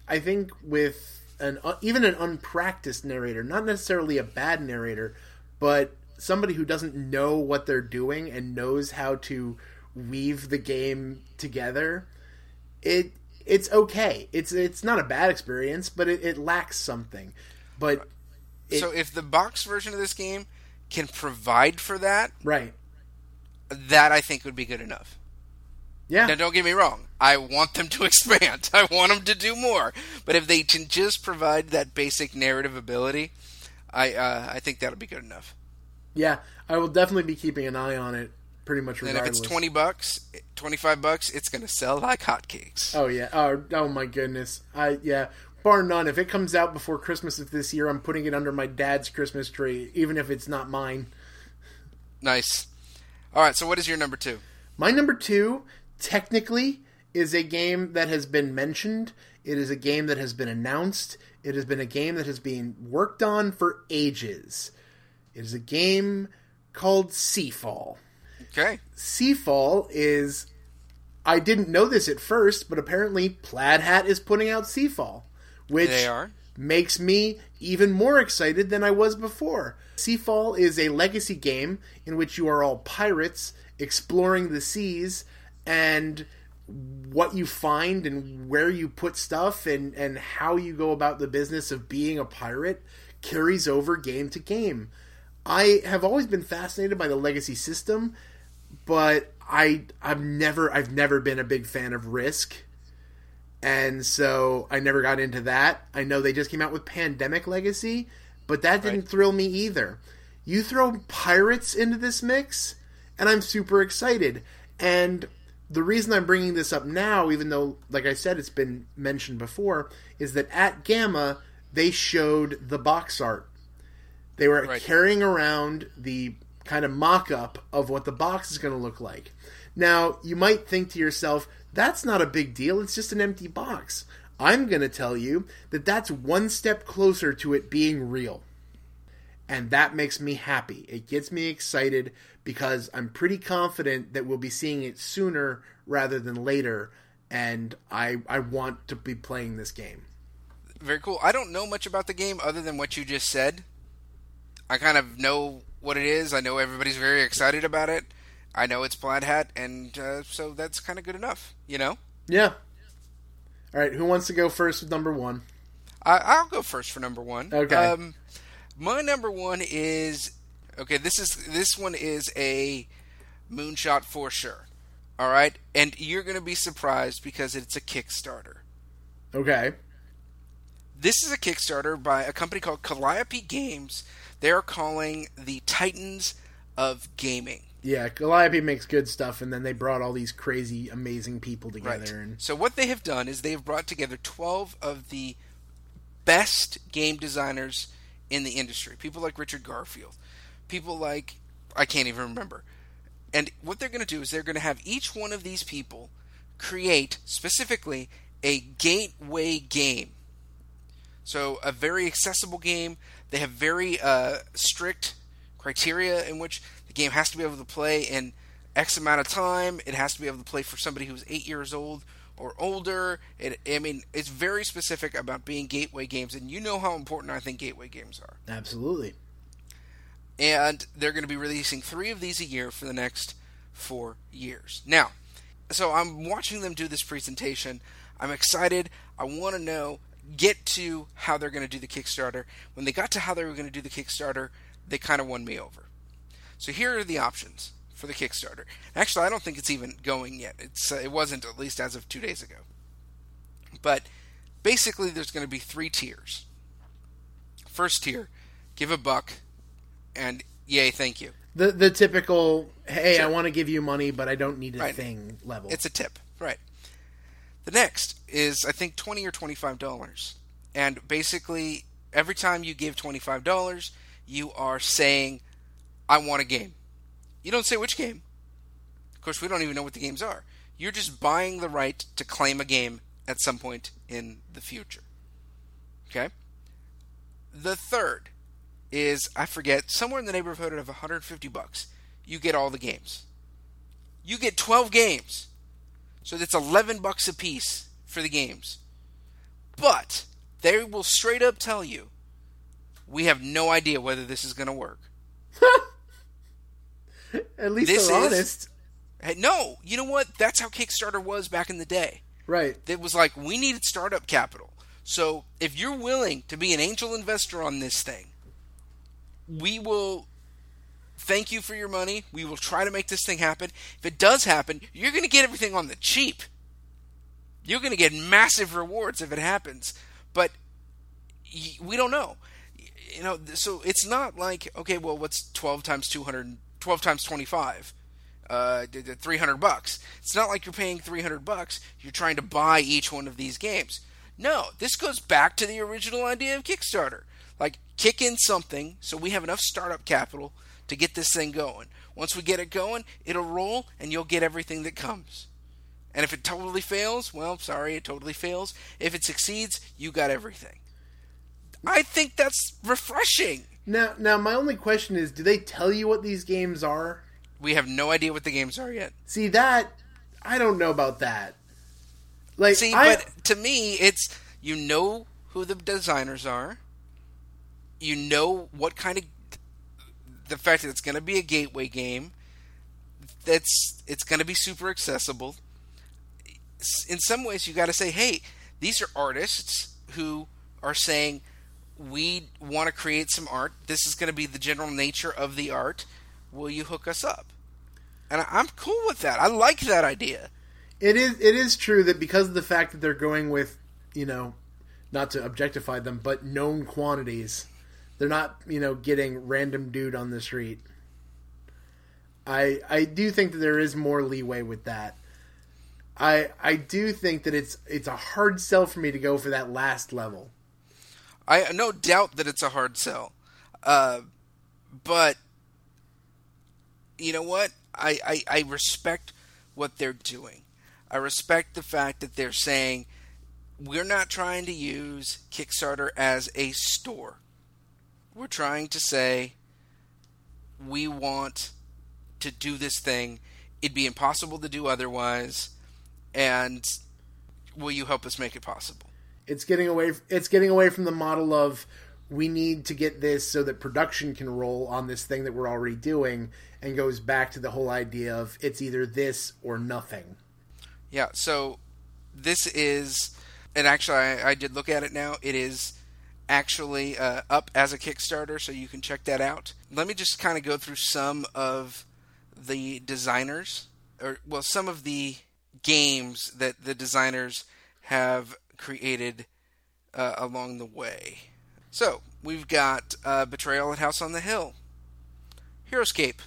Speaker 1: I think with an uh, even an unpracticed narrator, not necessarily a bad narrator, but somebody who doesn't know what they're doing and knows how to weave the game together, it it's okay. It's it's not a bad experience, but it, it lacks something. But It-
Speaker 2: so if the box version of this game can provide for that,
Speaker 1: right,
Speaker 2: that I think would be good enough.
Speaker 1: yeah,
Speaker 2: Now, don't get me wrong. I want them to [LAUGHS] expand. I want them to do more. But if they can just provide that basic narrative ability, I uh, I think that'll be good enough.
Speaker 1: yeah. I will definitely be keeping an eye on it. Pretty much regardless.
Speaker 2: And if it's twenty bucks, twenty five bucks, it's going to sell like hotcakes.
Speaker 1: Oh yeah. Oh, oh my goodness. I yeah. Bar none. If it comes out before Christmas of this year, I'm putting it under my dad's Christmas tree, even if it's not mine.
Speaker 2: Nice. All right. So what is your number two?
Speaker 1: My number two, technically, is a game that has been mentioned. It is a game that has been announced. It has been a game that has been worked on for ages. It is a game called Seafall.
Speaker 2: Okay.
Speaker 1: Seafall is. I didn't know this at first, but apparently Plaid Hat is putting out Seafall, which
Speaker 2: They are.
Speaker 1: makes me even more excited than I was before. Seafall is a legacy game in which you are all pirates exploring the seas and what you find and where you put stuff and, and how you go about the business of being a pirate carries over game to game. I have always been fascinated by the legacy system, but I I've never I've never been a big fan of Risk and so I never got into that. I know they just came out with Pandemic Legacy, but that didn't
Speaker 2: Right.
Speaker 1: thrill me either. You throw pirates into this mix, and I'm super excited. And the reason I'm bringing this up now, even though, like I said, it's been mentioned before, is that at GAMA they showed the box art. They were
Speaker 2: Right.
Speaker 1: carrying around the kind of mock up of what the box is going to look like. Now, you might think to yourself, that's not a big deal, it's just an empty box. I'm going to tell you that that's one step closer to it being real. And that makes me happy. It gets me excited because I'm pretty confident that we'll be seeing it sooner rather than later. And I, I want to be playing this game.
Speaker 2: Very cool. I don't know much about the game other than what you just said. I kind of know what it is. I know everybody's very excited about it. I know it's Plaid Hat, and uh, so that's kind of good enough, you know.
Speaker 1: Yeah. All right, who wants to go first with number one?
Speaker 2: I, I'll go first for number one.
Speaker 1: Okay.
Speaker 2: Um, my number one is okay. This is this one is a moonshot for sure. All right, and you're going to be surprised because it's a Kickstarter.
Speaker 1: Okay.
Speaker 2: This is a Kickstarter by a company called Calliope Games. They're calling the Titans of Gaming.
Speaker 1: Yeah, Calliope makes good stuff, and then they brought all these crazy, amazing people together.
Speaker 2: Right.
Speaker 1: And
Speaker 2: So what they have done is they've brought together 12 of the best game designers in the industry. People like Richard Garfield. People like I can't even remember. And what they're going to do is they're going to have each one of these people create specifically a gateway game. So a very accessible game. They have very uh, strict criteria in which the game has to be able to play in X amount of time. It has to be able to play for somebody who's eight years old or older. It, I mean, it's very specific about being gateway games, and you know how important I think gateway games are.
Speaker 1: absolutely.
Speaker 2: And they're going to be releasing three of these a year for the next four years. Now, so I'm watching them do this presentation. I'm excited. I want to know, get to how they're going to do the Kickstarter. When they got to how they were going to do the Kickstarter, they kind of won me over. So here are the options for the Kickstarter. Actually, I don't think it's even going yet. It's uh, it wasn't at least as of two days ago. But basically, there's going to be three tiers. First tier, give a buck, and yay, thank you.
Speaker 1: The the typical, hey, I want to give you money, but I don't need a
Speaker 2: Right.
Speaker 1: thing level.
Speaker 2: It's a tip, right? The next is I think twenty or twenty-five dollars, and basically every time you give twenty-five dollars, you are saying, "I want a game." You don't say which game. Of course, we don't even know what the games are. You're just buying the right to claim a game at some point in the future. Okay. The third is I forget somewhere in the neighborhood of 150 bucks. You get all the games. You get 12 games. So that's 11 bucks a piece for the games. But they will straight up tell you we have no idea whether this is going to work. [LAUGHS]
Speaker 1: At least
Speaker 2: this
Speaker 1: they're
Speaker 2: is-
Speaker 1: honest,
Speaker 2: Hey, no, you know what? That's how Kickstarter was back in the day.
Speaker 1: right?
Speaker 2: It was like we needed startup capital. So if you're willing to be an angel investor on this thing, we will thank you for your money. We will try to make this thing happen. If it does happen, you're going to get everything on the cheap. You're going to get massive rewards if it happens. But we don't know. You know, so it's not like okay, well, what's 12 times 200 12 times 25? uh, d- d- 300 bucks. It's not like you're paying 300 bucks. You're trying to buy each one of these games. No, this goes back to the original idea of Kickstarter. Like, kick in something so we have enough startup capital to get this thing going. Once we get it going, it'll roll and you'll get everything that comes. And if it totally fails, well, sorry, it totally fails. If it succeeds, you got everything. I think that's refreshing.
Speaker 1: Now, now my only question is, do they tell you what these games are?
Speaker 2: We have no idea what the games are yet.
Speaker 1: See that I don't know about that. Like,
Speaker 2: See,
Speaker 1: I,
Speaker 2: but to me, it's you know who the designers are. You know what kind of the fact that it's going to be a gateway game. That's it's going to be super accessible. In some ways, you got to say, "Hey, these are artists who are saying we want to create some art. This is going to be the general nature of the art. Will you hook us up?" And I'm cool with that. I like that idea.
Speaker 1: it is it is true that because of the fact that they're going with, you know, not to objectify them, but known quantities, They're not, you know, getting random dude on the street. I I do think that there is more leeway with that. I I do think that it's it's a hard sell for me to go for that last level.
Speaker 2: I no doubt that it's a hard sell, uh, but you know what? I, I I respect what they're doing. I respect the fact that they're saying we're not trying to use Kickstarter as a store. We're trying to say we want to do this thing. It'd be impossible to do otherwise, and will you help us make it possible?
Speaker 1: It's getting away. It's getting away from the model of we need to get this so that production can roll on this thing that we're already doing, and goes back to the whole idea of it's either this or nothing.
Speaker 2: Yeah. So this is, and actually, I, I did look at it now. It is actually uh, up as a Kickstarter, so you can check that out. Let me just kind of go through some of the designers, or well, some of the games that the designers have created uh, along the way. So we've got uh, Betrayal at House on the Hill, Heroscape,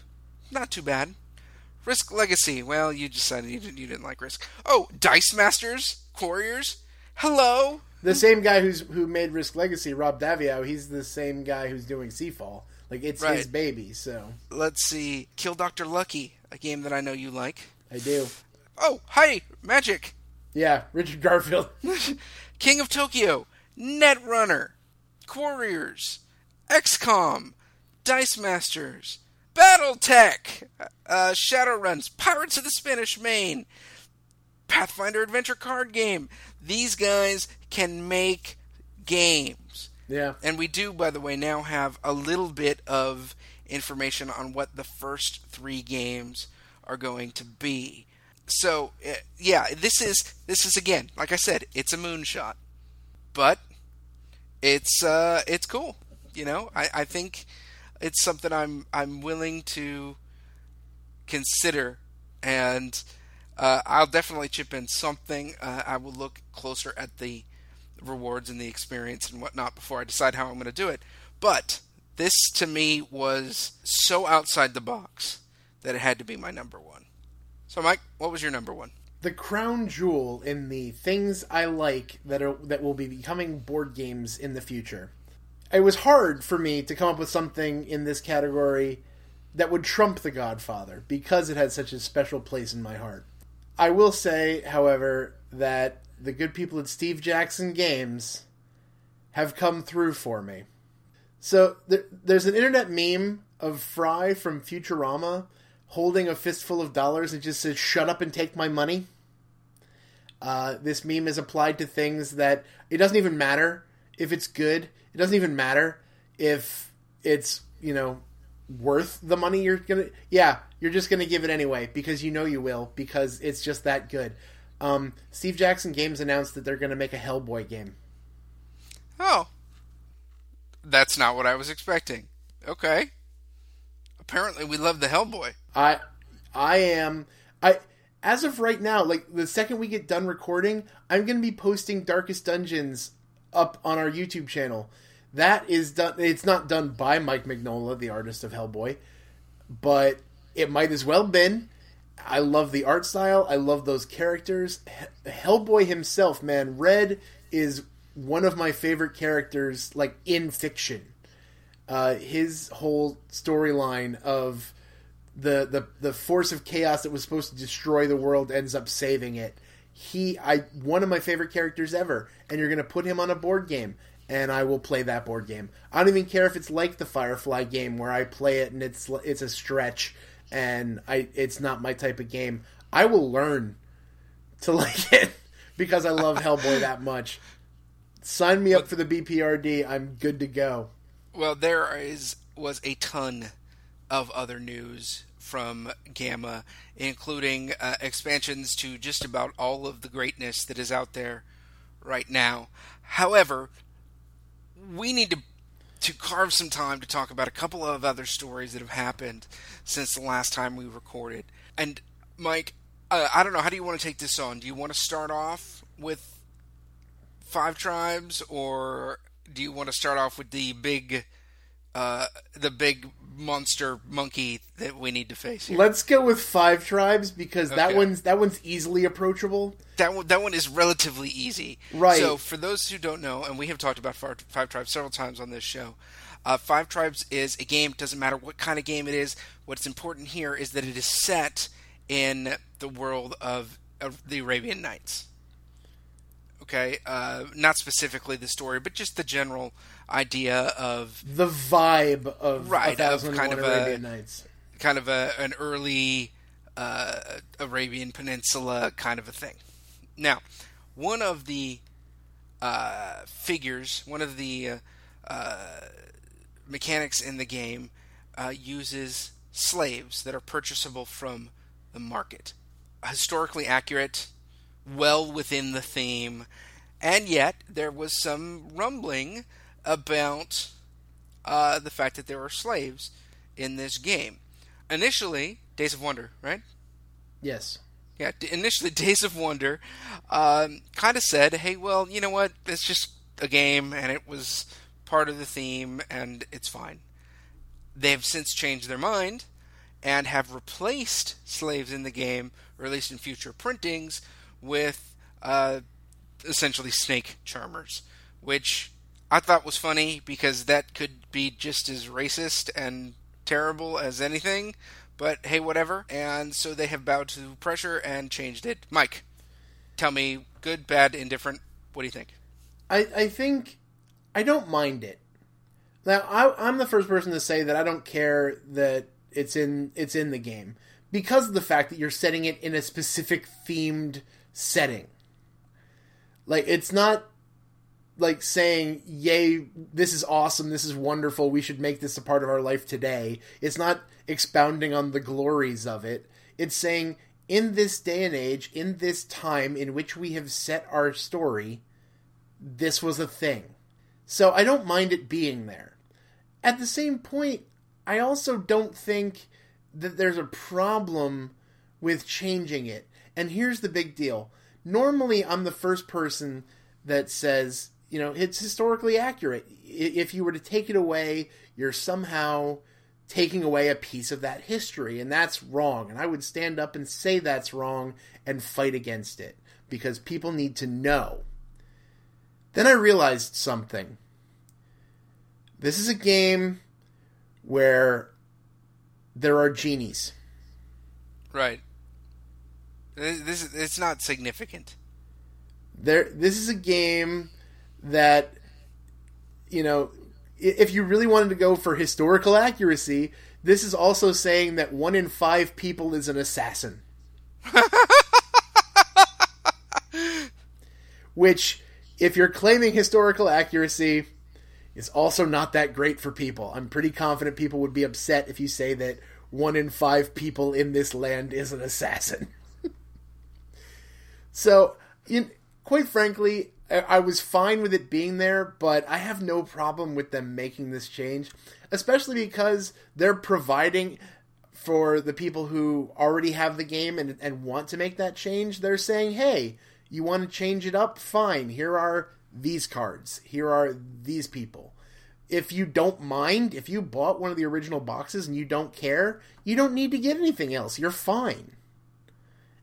Speaker 2: not too bad. Risk Legacy, well, you decided you didn't, you didn't like Risk. Oh, Dice Masters, Quarriors, hello.
Speaker 1: The same guy who's who made Risk Legacy, Rob Daviau, he's the same guy who's doing Seafall. Like it's
Speaker 2: Right.
Speaker 1: his baby, so
Speaker 2: Let's see, Kill Doctor Lucky, a game that I know you like.
Speaker 1: I do.
Speaker 2: Oh, hi, Magic,
Speaker 1: Yeah, Richard Garfield. [LAUGHS] [LAUGHS]
Speaker 2: King of Tokyo, Netrunner, Quarriors, XCOM, Dice Masters, BattleTech, uh, Shadowruns, Pirates of the Spanish Main, Pathfinder Adventure Card Game. These guys can make games.
Speaker 1: yeah.
Speaker 2: And we do, by the way, now have a little bit of information on what the first three games are going to be. So, uh, yeah, this is this is again, like I said, it's a moonshot, but it's uh, it's cool. You know, I, I think it's something I'm I'm willing to consider, and uh, I'll definitely chip in something. Uh, I will look closer at the rewards and the experience and whatnot before I decide how I'm going to do it. But this to me was so outside the box that it had to be my number one. So, Mike, what was your number one?
Speaker 1: the crown jewel in the things I like that are that will be becoming board games in the future. It was hard for me to come up with something in this category that would trump The Godfather because it had such a special place in my heart. I will say, however, that the good people at Steve Jackson Games have come through for me. So there, there's an internet meme of Fry from Futurama holding a fistful of dollars and just says, "Shut up and take my money." Uh, this meme is applied to things that it doesn't even matter if it's good. It doesn't even matter if it's you know worth the money you're gonna. Yeah, you're just gonna give it anyway because you know you will because it's just that good. Um, Steve Jackson Games announced that they're gonna make a Hellboy game.
Speaker 2: Oh, that's not what I was expecting. Okay. Apparently, we love the Hellboy.
Speaker 1: I I am I as of right now, like the second we get done recording, I'm going to be posting Darkest Dungeons up on our YouTube channel. That is done it's not done by Mike Mignola, the artist of Hellboy, but it might as well been. I love the art style. I love those characters. He- Hellboy himself, man, Red is one of my favorite characters like in fiction. Uh, his whole storyline of the, the the force of chaos that was supposed to destroy the world ends up saving it. He I one of my favorite characters ever, and you're gonna put him on a board game, and I will play that board game. I don't even care if it's like the Firefly game where I play it and it's it's a stretch and I it's not my type of game. I will learn to [LAUGHS] like it because I love Hellboy that much. Sign me up for the BPRD. I'm good to go.
Speaker 2: Well, there is was a ton of other news from GAMA, including uh, expansions to just about all of the greatness that is out there right now. However, we need to to carve some time to talk about a couple of other stories that have happened since the last time we recorded. And Mike, uh, I don't know, how do you want to take this on? Do you want to start off with Five Tribes, or do you want to start off with the big uh, the big monster monkey that we need to face here.
Speaker 1: Let's go with Five Tribes because that one's that one's easily approachable.
Speaker 2: that one, that one is relatively easy.
Speaker 1: Right.
Speaker 2: So for those who don't know, and we have talked about Five, Five Tribes several times on this show, uh, Five Tribes is a game. Doesn't matter what kind of game it is. What's important here is that it is set in the world of, of the Arabian Nights. Okay, uh, not specifically the story, but just the general idea of
Speaker 1: The vibe of
Speaker 2: Right, of kind of a-
Speaker 1: Nights.
Speaker 2: kind of a an early uh, Arabian Peninsula kind of a thing. Now, one of the uh, figures, one of the uh, uh, mechanics in the game, uh, uses slaves that are purchasable from the market. Historically accurate, well within the theme, and yet there was some rumbling about uh, the fact that there are slaves in this game. Initially, Days of Wonder, right?
Speaker 1: Yes.
Speaker 2: Yeah, initially [LAUGHS] Days of Wonder um, kind of said, hey, well, you know what? It's just a game and it was part of the theme and it's fine. They have since changed their mind and have replaced slaves in the game, or at least in future printings, with uh, essentially snake charmers, which I thought was funny because that could be just as racist and terrible as anything. But hey, whatever. And so they have bowed to pressure and changed it. Mike, tell me, good, bad, indifferent. What do you think?
Speaker 1: I, I think I don't mind it. Now I, I'm the first person to say that I don't care that it's in it's in the game because of the fact that you're setting it in a specific themed setting. Like it's not like saying, "Yay, this is awesome, this is wonderful, we should make this a part of our life today." It's not expounding on the glories of it. It's saying, in this day and age, in this time in which we have set our story, this was a thing. So I don't mind it being there. At the same point, I also don't think that there's a problem with changing it. And here's the big deal. Normally, I'm the first person that says, you know, it's historically accurate. If you were to take it away, you're somehow taking away a piece of that history, and that's wrong. And I would stand up and say that's wrong and fight against it because people need to know. Then I realized something. This is a game where there are genies.
Speaker 2: Right. This is, it's not significant.
Speaker 1: There this is a game that you know if you really wanted to go for historical accuracy, this is also saying that one in 5 people is an assassin. [LAUGHS] Which if you're claiming historical accuracy is also not that great for people. I'm pretty confident people would be upset if you say that one in five people in this land is an assassin. [LAUGHS] so, in, quite frankly, I, was fine with it being there, but I have no problem with them making this change, especially because they're providing for the people who already have the game and, and want to make that change. They're saying, hey, you want to change it up? Fine. Here are these cards. Here are these people. If you don't mind, if you bought one of the original boxes and you don't care, you don't need to get anything else. You're fine.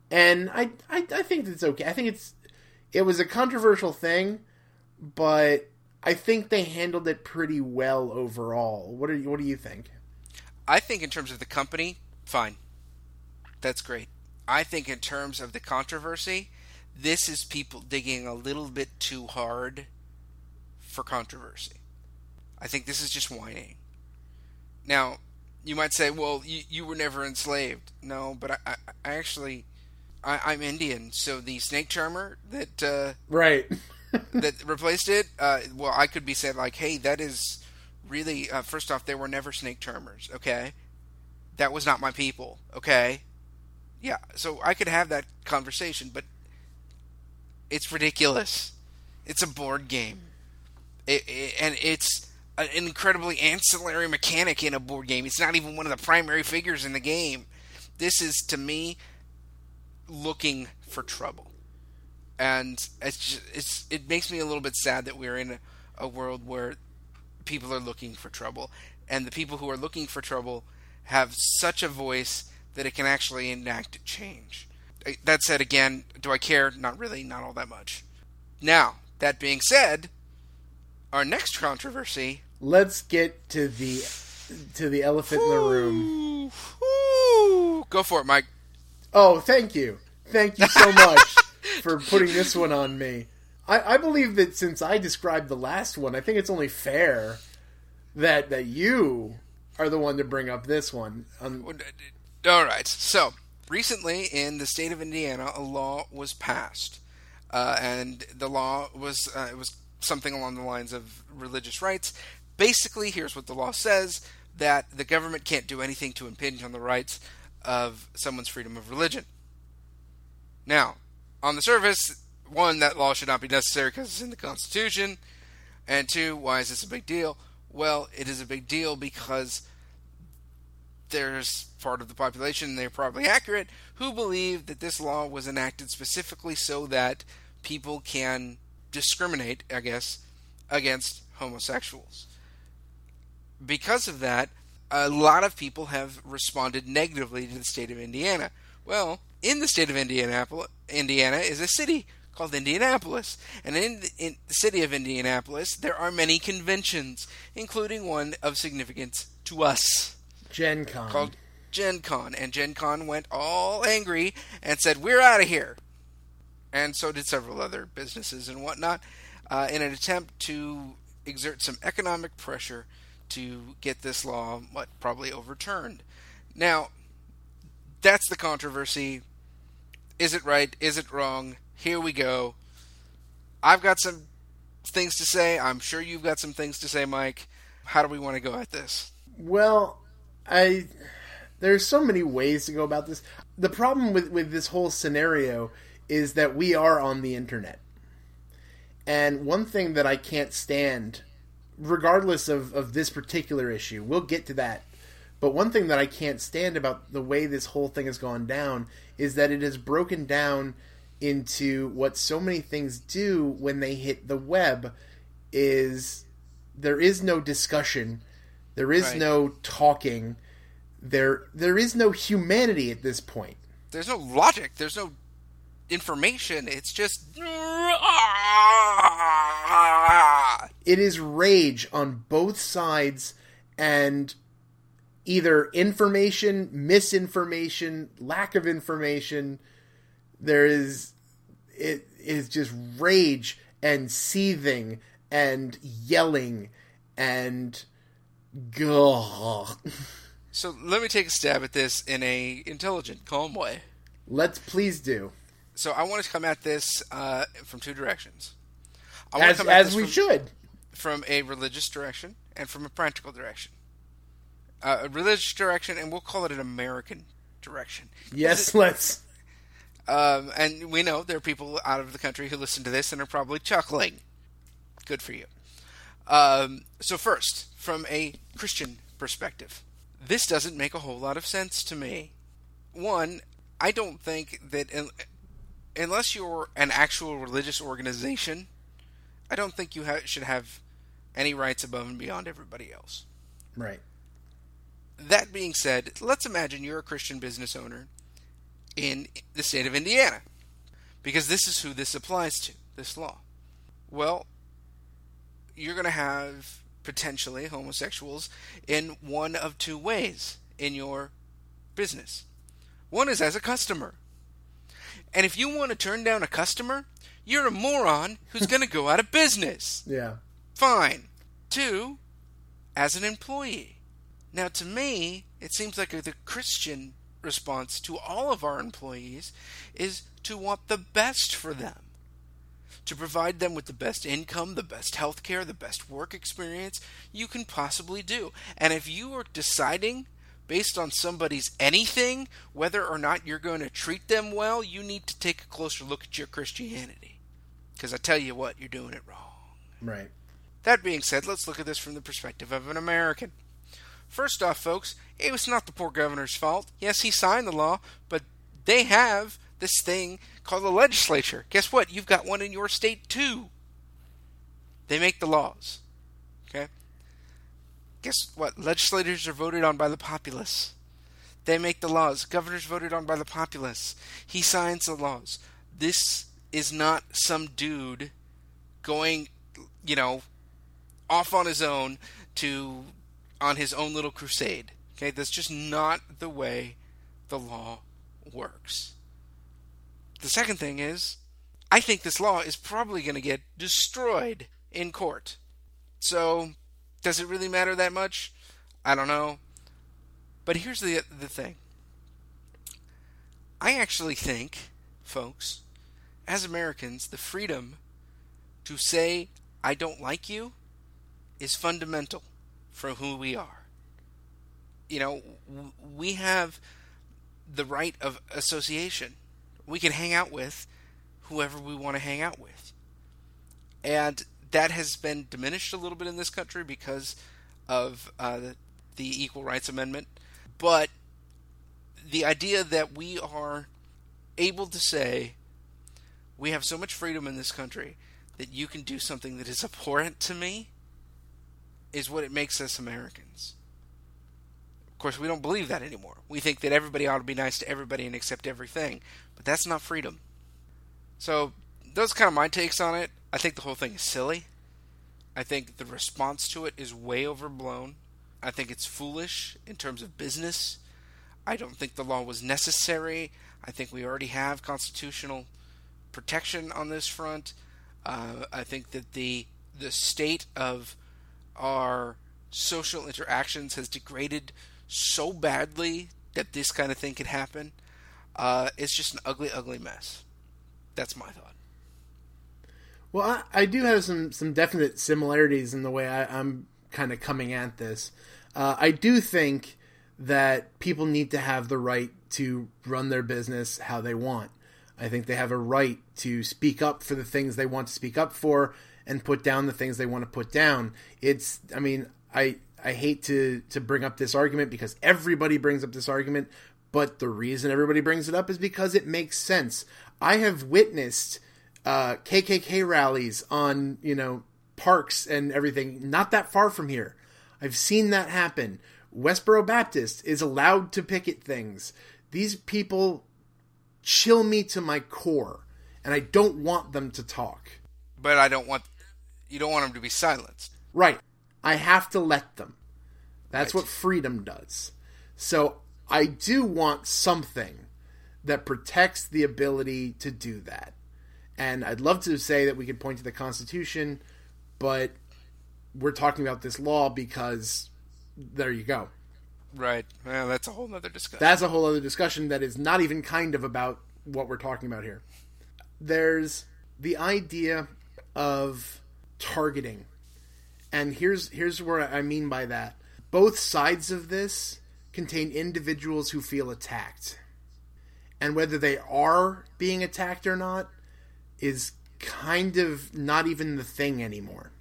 Speaker 1: And I, I, I think it's okay. I think it's, it was a controversial thing, but I think they handled it pretty well overall. What are you, what do you think?
Speaker 2: I think in terms of the company, fine. That's great. I think in terms of the controversy, this is people digging a little bit too hard for controversy. I think this is just whining. Now, you might say, well, you, you were never enslaved. No, but I, I, I actually, I, I'm Indian, so the snake charmer that uh,
Speaker 1: Right. [LAUGHS]
Speaker 2: that replaced it, uh, well, I could be said like, hey, that is really. Uh, first off, there were never snake charmers. Okay, that was not my people. Okay, yeah, so I could have that conversation, but it's ridiculous. It's a board game, it, it, and it's an incredibly ancillary mechanic in a board game. It's not even one of the primary figures in the game. This is to me looking for trouble and it's just, it's it makes me a little bit sad that we're in a, world where people are looking for trouble. and the people who are looking for trouble have such a voice that it can actually enact change. That said, again, do I care? Not really, not all that much. Now, that being said, our next controversy.
Speaker 1: Let's get to the to the elephant in the room.
Speaker 2: Ooh, go for it, Mike.
Speaker 1: Oh, thank you, thank you so much [LAUGHS] for putting this one on me. I, I believe that since I described the last one, I think it's only fair that that you are the one to bring up this one. Um,
Speaker 2: All right. So recently, in the state of Indiana, a law was passed, uh, and the law was uh, it was something along the lines of religious rights. Basically, here's what the law says: that the government can't do anything to impinge on the rights of someone's freedom of religion. Now, on the surface, one, that law should not be necessary because it's in the Constitution, and two, why is this a big deal? Well, it is a big deal because there's part of the population, they're probably accurate, who believe that this law was enacted specifically so that people can discriminate, I guess, against homosexuals. Because of that, a lot of people have responded negatively to the state of Indiana. Well, in the state of Indianapolis, Indiana is a city called Indianapolis. And in the, in the city of Indianapolis, there are many conventions, including one of significance to us.
Speaker 1: Gen Con.
Speaker 2: Called Gen Con. And Gen Con went all angry and said, We're out of here. And so did several other businesses and whatnot, uh, in an attempt to exert some economic pressure to get this law, what, probably overturned. Now, that's the controversy. Is it right? Is it wrong? Here we go. I've got some things to say. I'm sure you've got some things to say, Mike. How do we want to go at this?
Speaker 1: Well, I there's so many ways to go about this. The problem with with this whole scenario is that we are on the internet. And one thing that I can't stand, regardless of, of this particular issue, we'll get to that. But one thing that I can't stand about the way this whole thing has gone down is that it has broken down into what so many things do when they hit the web is there is no discussion there is
Speaker 2: Right.
Speaker 1: no talking there there is no humanity at this point
Speaker 2: There's no logic. There's no information. It's just. [LAUGHS] Ah!
Speaker 1: It is rage on both sides and either information misinformation lack of information there is it is just rage and seething and yelling and gah. [LAUGHS]
Speaker 2: So let me take a stab at this in a intelligent, calm way.
Speaker 1: let's please do
Speaker 2: So I want to come at this uh, from two directions. I
Speaker 1: as,
Speaker 2: come
Speaker 1: as we
Speaker 2: from,
Speaker 1: should
Speaker 2: from a religious direction and from a practical direction. Uh, a religious direction, and we'll call it an American direction.
Speaker 1: yes let's
Speaker 2: Um, and we know there are people out of the country who listen to this and are probably chuckling. Good for you. Um, so, first, from a Christian perspective, this doesn't make a whole lot of sense to me. One, I don't think that un- unless you're an actual religious organization, I don't think you ha- should have any rights above and beyond everybody else.
Speaker 1: right
Speaker 2: That being said, let's imagine you're a Christian business owner in the state of Indiana. Because this is who this applies to, this law. Well, you're going to have potentially homosexuals in one of two ways in your business. One is as a customer. And if you want to turn down a customer, you're a moron who's going to go out of business. [LAUGHS]
Speaker 1: yeah
Speaker 2: Fine. Two, as an employee. Now, to me, it seems like the Christian response to all of our employees is to want the best for them. To provide them with the best income, the best health care, the best work experience you can possibly do. And if you are deciding based on somebody's anything whether or not you're going to treat them well, you need to take a closer look at your Christianity. Because I tell you what, you're doing it wrong.
Speaker 1: right
Speaker 2: That being said, let's look at this from the perspective of an American. First off, folks, it was not the poor governor's fault. Yes, he signed the law, but they have this thing called the legislature. Guess what? You've got one in your state too. They make the laws. Okay? guess what? Legislators are voted on by the populace. They make the laws. Governors voted on by the populace. He signs the laws. This is not some dude going, you know, off on his own to on his own little crusade. Okay, that's just not the way the law works. The second thing is, I think this law is probably going to get destroyed in court. So, does it really matter that much? I don't know. But here's the the thing. I actually think, folks, as Americans, the freedom to say I don't like you is fundamental for who we are. You know, we have the right of association. We can hang out with whoever we want to hang out with. And that has been diminished a little bit in this country because of uh, the Equal Rights Amendment. But the idea that we are able to say we have so much freedom in this country that you can do something that is abhorrent to me is what it makes us Americans. Of course, we don't believe that anymore. We think that everybody ought to be nice to everybody and accept everything, but that's not freedom. So, those are kind of my takes on it. I think the whole thing is silly. I think the response to it is way overblown. I think it's foolish in terms of business. I don't think the law was necessary. I think we already have constitutional protection on this front. Uh, I think that the the state of our social interactions has degraded so badly that this kind of thing could happen. Uh, it's just an ugly, ugly mess. That's my thought.
Speaker 1: Well, I, I do have some some definite similarities in the way I, am kind of coming at this. Uh, I do think that people need to have the right to run their business how they want. I think they have a right to speak up for the things they want to speak up for and put down the things they want to put down. It's, I mean, I I hate to to bring up this argument because everybody brings up this argument, but the reason everybody brings it up is because it makes sense. I have witnessed uh, KKK rallies on you know parks and everything not that far from here. I've seen that happen. Westboro Baptist is allowed to picket things. These people chill me to my core, and I don't want them to talk.
Speaker 2: But I don't want you don't want them to be silenced.
Speaker 1: Right. I have to let them. That's right. what freedom does. So I do want something that protects the ability to do that. And I'd love to say that we could point to the Constitution, but we're talking about this law because there you go.
Speaker 2: Right. Well, that's a whole other discussion.
Speaker 1: That's a whole other discussion that is not even kind of about what we're talking about here. There's the idea of targeting. And here's here's where I mean by that. Both sides of this contain individuals who feel attacked. And whether they are being attacked or not is kind of not even the thing anymore.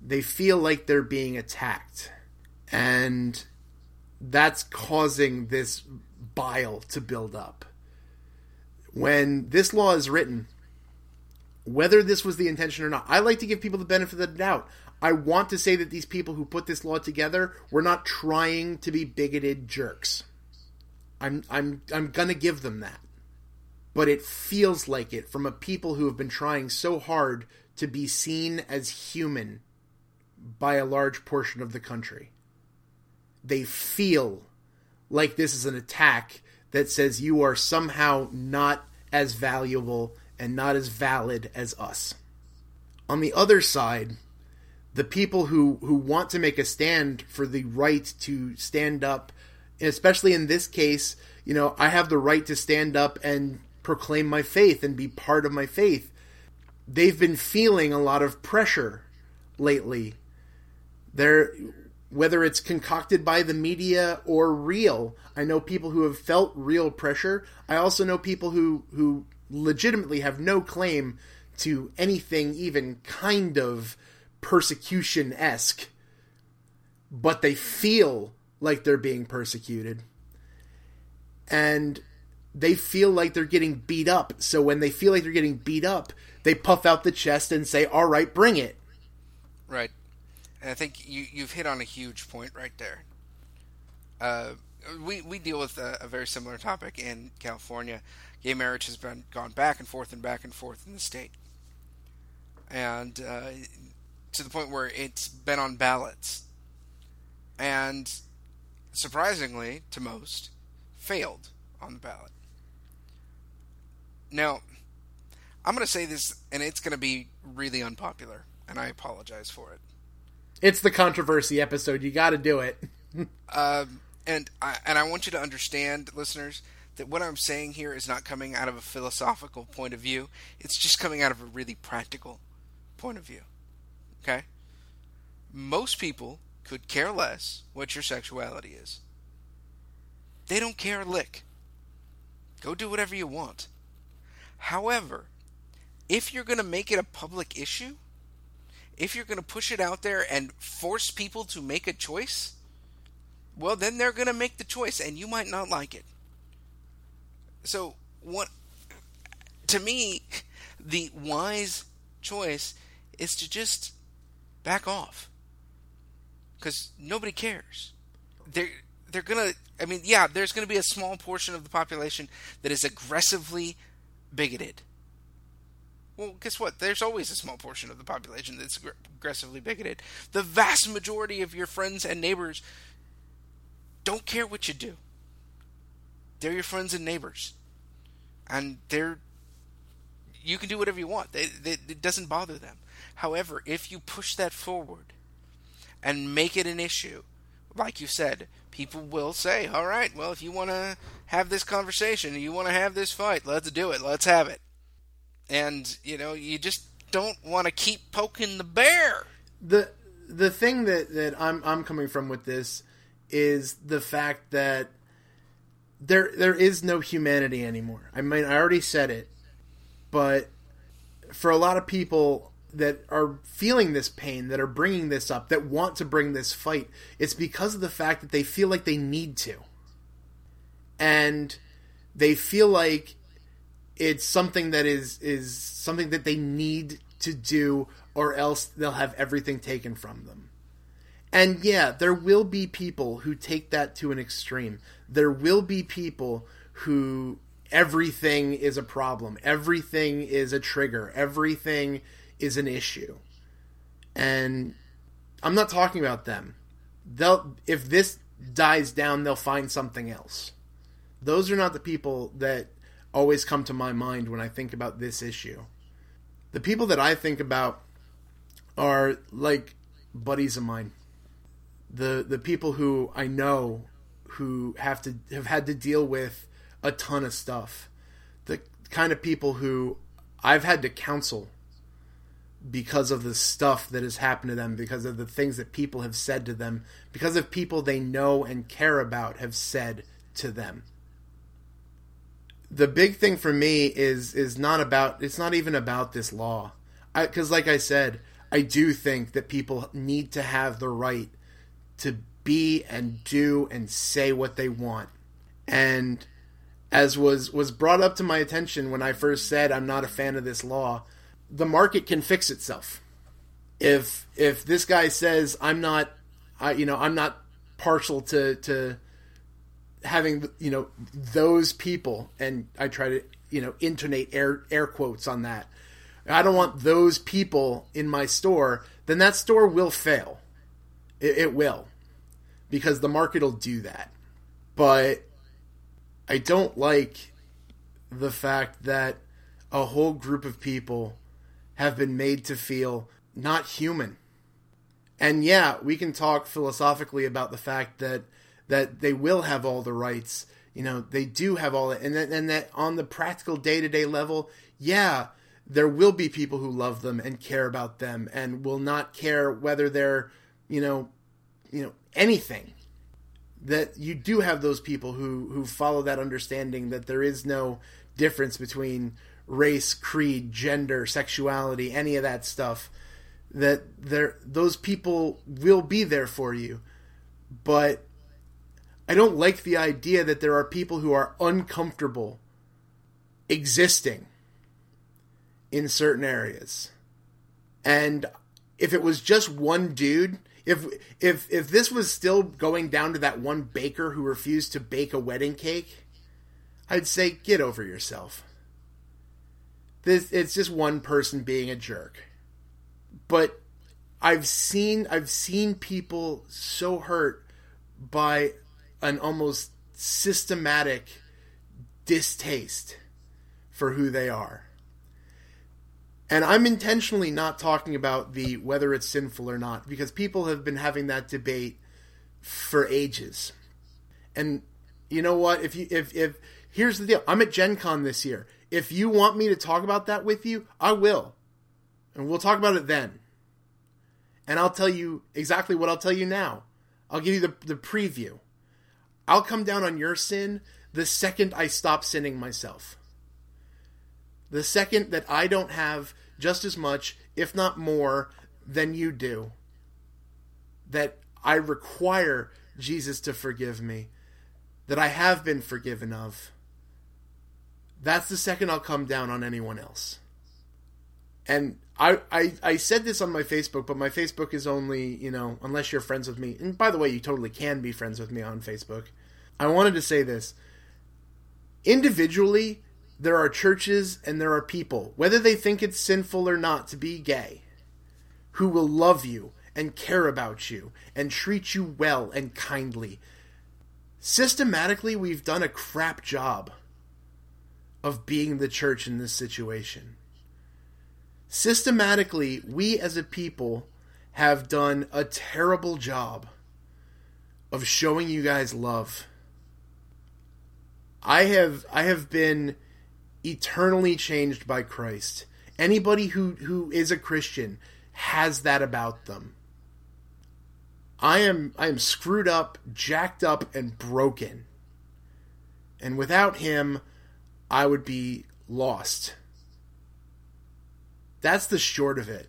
Speaker 1: They feel like they're being attacked. And that's causing this bile to build up. When this law is written, whether this was the intention or not, I like to give people the benefit of the doubt. I want to say that these people who put this law together were not trying to be bigoted jerks. I'm I'm I'm gonna give them that. But it feels like it from a people who have been trying so hard to be seen as human by a large portion of the country they feel like this is an attack that says you are somehow not as valuable and not as valid as us. On the other side, the people who, who want to make a stand for the right to stand up, especially in this case, you know, I have the right to stand up and proclaim my faith and be part of my faith. They've been feeling a lot of pressure lately. They're whether it's concocted by the media or real. I know people who have felt real pressure. I also know people who who legitimately have no claim to anything even kind of persecution esque, but they feel like they're being persecuted. And they feel like they're getting beat up. So when they feel like they're getting beat up, they puff out the chest and say, All right, bring it.
Speaker 2: Right and I think you you've hit on a huge point right there. Uh, we we deal with a, a, very similar topic in California. Gay marriage has been gone back and forth and back and forth in the state, and uh, to the point where it's been on ballots, and surprisingly to most, failed on the ballot. Now, I'm going to say this, and it's going to be really unpopular, and I apologize for it.
Speaker 1: It's the controversy episode. You got to do it. [LAUGHS]
Speaker 2: um, and I, and I want you to understand, listeners, that what I'm saying here is not coming out of a philosophical point of view. It's just coming out of a really practical point of view. Okay? Most people could care less what your sexuality is. They don't care a lick. Go do whatever you want. However, if you're going to make it a public issue, if you're going to push it out there and force people to make a choice, well, then they're going to make the choice, and you might not like it. So, what to me, [LAUGHS] the wise choice is to just back off because nobody cares. They're they're gonna. I mean, yeah, there's gonna be a small portion of the population that is aggressively bigoted. Well, guess what? There's always a small portion of the population that's aggressively bigoted. The vast majority of your friends and neighbors don't care what you do. They're your friends and neighbors, and they're you can do whatever you want. They, they, it doesn't bother them. However, if you push that forward and make it an issue, like you said, people will say, "All right, well, if you want to have this conversation, you want to have this fight, let's do it. Let's have it." And you know, you just don't want to keep poking the bear.
Speaker 1: The the thing that that I'm I'm coming from with this is the fact that there there is no humanity anymore. I mean, I already said it, but for a lot of people that are feeling this pain, that are bringing this up, that want to bring this fight, it's because of the fact that they feel like they need to. And they feel like it's something that is is something that they need to do or else they'll have everything taken from them. And yeah, there will be people who take that to an extreme. There will be people who everything is a problem, everything is a trigger, everything is an issue. And I'm not talking about them. They'll if this dies down, they'll find something else. Those are not the people that always come to my mind when I think about this issue. The people that I think about are like buddies of mine. The the people who I know who have to have had to deal with a ton of stuff. The kind of people who I've had to counsel because of the stuff that has happened to them, because of the things that people have said to them, because of people they know and care about have said to them. The big thing for me is is not about it's not even about this law. Cuz like I said, I do think that people need to have the right to be and do and say what they want. And as was was brought up to my attention when I first said I'm not a fan of this law, the market can fix itself. If if this guy says I'm not, I you know I'm not partial to to having you know those people, and I try to you know intonate air air quotes on that. I don't want those people in my store. Then that store will fail. It, it will, because the market will do that. But I don't like the fact that a whole group of people have been made to feel not human. And yeah, we can talk philosophically about the fact that that they will have all the rights. You know, they do have all that, and that, and that on the practical day to day level, yeah, there will be people who love them and care about them, and will not care whether they're, you know, you know anything. That you do have those people who who follow that understanding that there is no difference between race, creed, gender, sexuality, any of that stuff, that there those people will be there for you. But I don't like the idea that there are people who are uncomfortable existing in certain areas. And if it was just one dude, if if if this was still going down to that one baker who refused to bake a wedding cake, I'd say get over yourself. This it's just one person being a jerk. But I've seen I've seen people so hurt by an almost systematic distaste for who they are. And I'm intentionally not talking about the whether it's sinful or not because people have been having that debate for ages. And you know what? If you if if here's the deal. I'm at Gen Con this year. If you want me to talk about that with you, I will. And we'll talk about it then. And I'll tell you exactly what I'll tell you now. I'll give you the, the preview. I'll come down on your sin the second I stop sinning myself. The second that I don't have just as much, if not more, than you do. That I require Jesus to forgive me. That I have been forgiven of. That's the second I'll come down on anyone else. And I, I, I said this on my Facebook, but my Facebook is only, you know, unless you're friends with me. And by the way, you totally can be friends with me on Facebook. I wanted to say this. Individually, there are churches and there are people, whether they think it's sinful or not to be gay, who will love you and care about you and treat you well and kindly. Systematically, we've done a crap job of being the church in this situation. Systematically, we as a people have done a terrible job of showing you guys love. I have I have been eternally changed by Christ. Anybody who, who is a Christian has that about them. I am I am screwed up, jacked up, and broken. And without him, I would be lost. That's the short of it.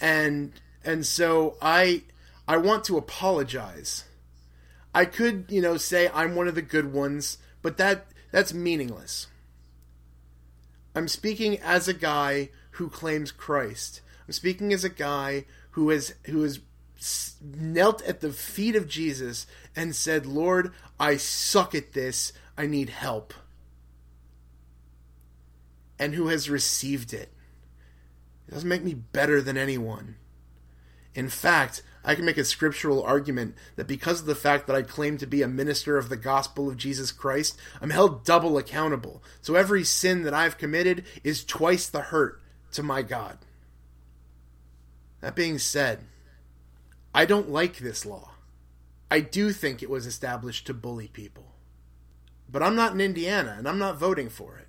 Speaker 1: And and so I I want to apologize. I could, you know, say I'm one of the good ones, but that that's meaningless. I'm speaking as a guy who claims Christ. I'm speaking as a guy who has who has knelt at the feet of Jesus and said, "Lord, I suck at this. I need help." And who has received it. It doesn't make me better than anyone. In fact, I can make a scriptural argument that because of the fact that I claim to be a minister of the gospel of Jesus Christ, I'm held double accountable. So every sin that I've committed is twice the hurt to my God. That being said, I don't like this law. I do think it was established to bully people. But I'm not in Indiana, and I'm not voting for it.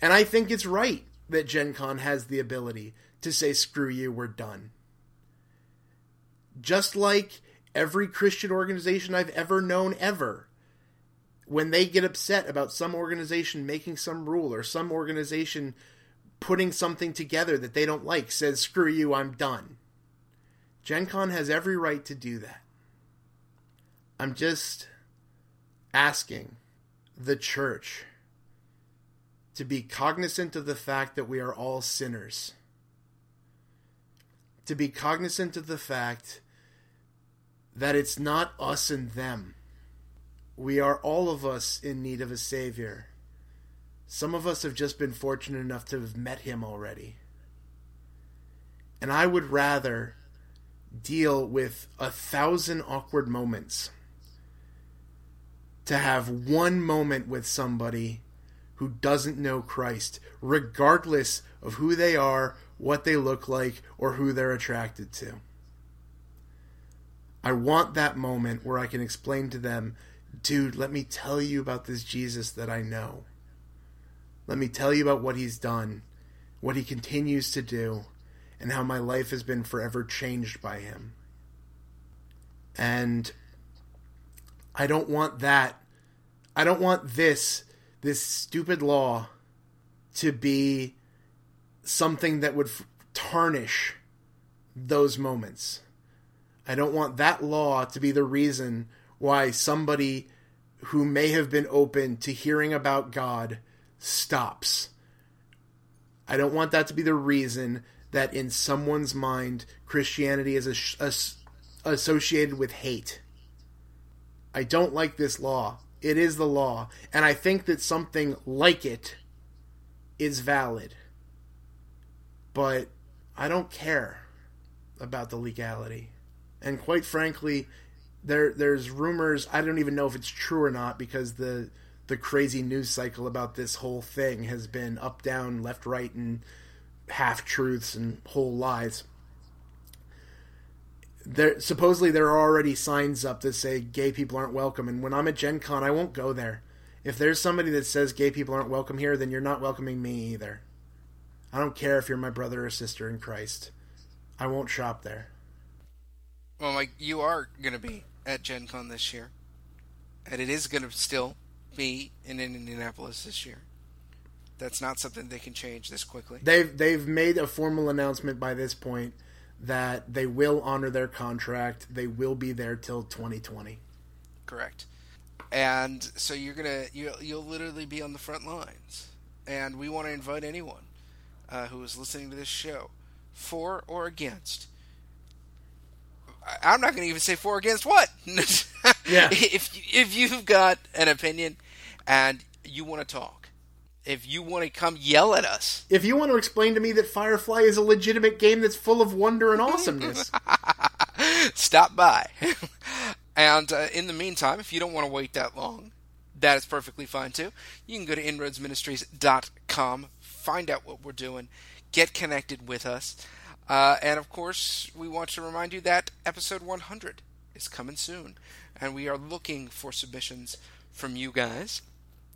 Speaker 1: And I think it's right that Gen Con has the ability to say, screw you, we're done just like every Christian organization I've ever known ever. When they get upset about some organization making some rule or some organization putting something together that they don't like, says, screw you, I'm done. Gen Con has every right to do that. I'm just asking the church to be cognizant of the fact that we are all sinners. To be cognizant of the fact that it's not us and them. We are all of us in need of a Savior. Some of us have just been fortunate enough to have met Him already. And I would rather deal with a thousand awkward moments to have one moment with somebody who doesn't know Christ, regardless of who they are, what they look like, or who they're attracted to. I want that moment where I can explain to them, dude, let me tell you about this Jesus that I know. Let me tell you about what he's done, what he continues to do, and how my life has been forever changed by him. And I don't want that. I don't want this, this stupid law, to be something that would tarnish those moments. I don't want that law to be the reason why somebody who may have been open to hearing about God stops. I don't want that to be the reason that in someone's mind Christianity is a, a, associated with hate. I don't like this law. It is the law, and I think that something like it is valid. But I don't care about the legality. And quite frankly, there there's rumors, I don't even know if it's true or not because the the crazy news cycle about this whole thing has been up down, left right and half truths and whole lies. There supposedly there are already signs up that say gay people aren't welcome and when I'm at Gen Con I won't go there. If there's somebody that says gay people aren't welcome here, then you're not welcoming me either. I don't care if you're my brother or sister in Christ. I won't shop there.
Speaker 2: Well, Mike, you are going to be at Gen Con this year. And it is going to still be in Indianapolis this year. That's not something they can change this quickly.
Speaker 1: They've they've made a formal announcement by this point that they will honor their contract. They will be there till 2020.
Speaker 2: Correct. And so you're gonna you you'll literally be on the front lines. And we want to invite anyone uh, who is listening to this show, for or against. I'm not going to even say for or against what. [LAUGHS]
Speaker 1: yeah.
Speaker 2: If if you've got an opinion and you want to talk, if you want to come yell at us,
Speaker 1: if you want to explain to me that Firefly is a legitimate game that's full of wonder and awesomeness, [LAUGHS]
Speaker 2: stop by. [LAUGHS] and uh, in the meantime, if you don't want to wait that long, that is perfectly fine too. You can go to inroadsministries.com, find out what we're doing, get connected with us. Uh, and of course, we want to remind you that episode 100 is coming soon, and we are looking for submissions from you guys.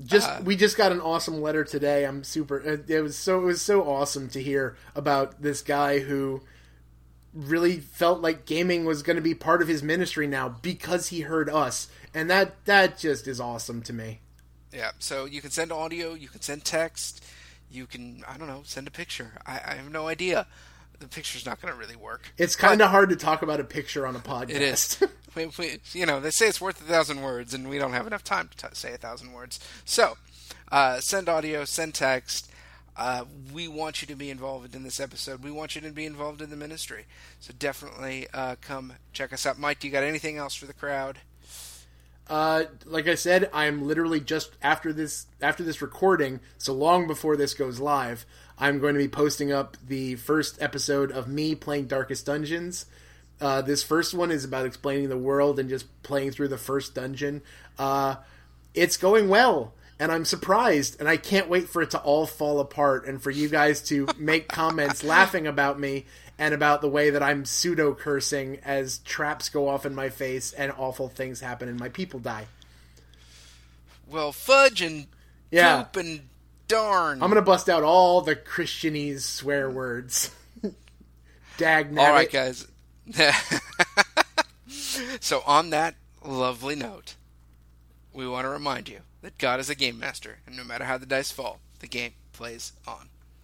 Speaker 1: Just uh, we just got an awesome letter today. I'm super. It was so it was so awesome to hear about this guy who really felt like gaming was going to be part of his ministry now because he heard us, and that that just is awesome to me.
Speaker 2: Yeah. So you can send audio, you can send text, you can I don't know send a picture. I, I have no idea the picture's not going to really work.
Speaker 1: It's kind of hard to talk about a picture on a podcast.
Speaker 2: It is. [LAUGHS] we, we, you know, they say it's worth a thousand words, and we don't have enough time to t- say a thousand words. So, uh, send audio, send text. Uh, we want you to be involved in this episode. We want you to be involved in the ministry. So definitely uh, come check us out. Mike, do you got anything else for the crowd?
Speaker 1: Uh, like I said, I'm literally just after this after this recording, so long before this goes live. I'm going to be posting up the first episode of me playing Darkest Dungeons. Uh, this first one is about explaining the world and just playing through the first dungeon. Uh, it's going well, and I'm surprised, and I can't wait for it to all fall apart and for you guys to [LAUGHS] make comments laughing about me and about the way that I'm pseudo cursing as traps go off in my face and awful things happen and my people die.
Speaker 2: Well, fudge and yeah. poop and darn.
Speaker 1: I'm gonna bust out all the Christianese swear words. [LAUGHS] Dag
Speaker 2: All right, guys. [LAUGHS] so on that lovely note, we want to remind you that God is a game master, and no matter how the dice fall, the game plays on.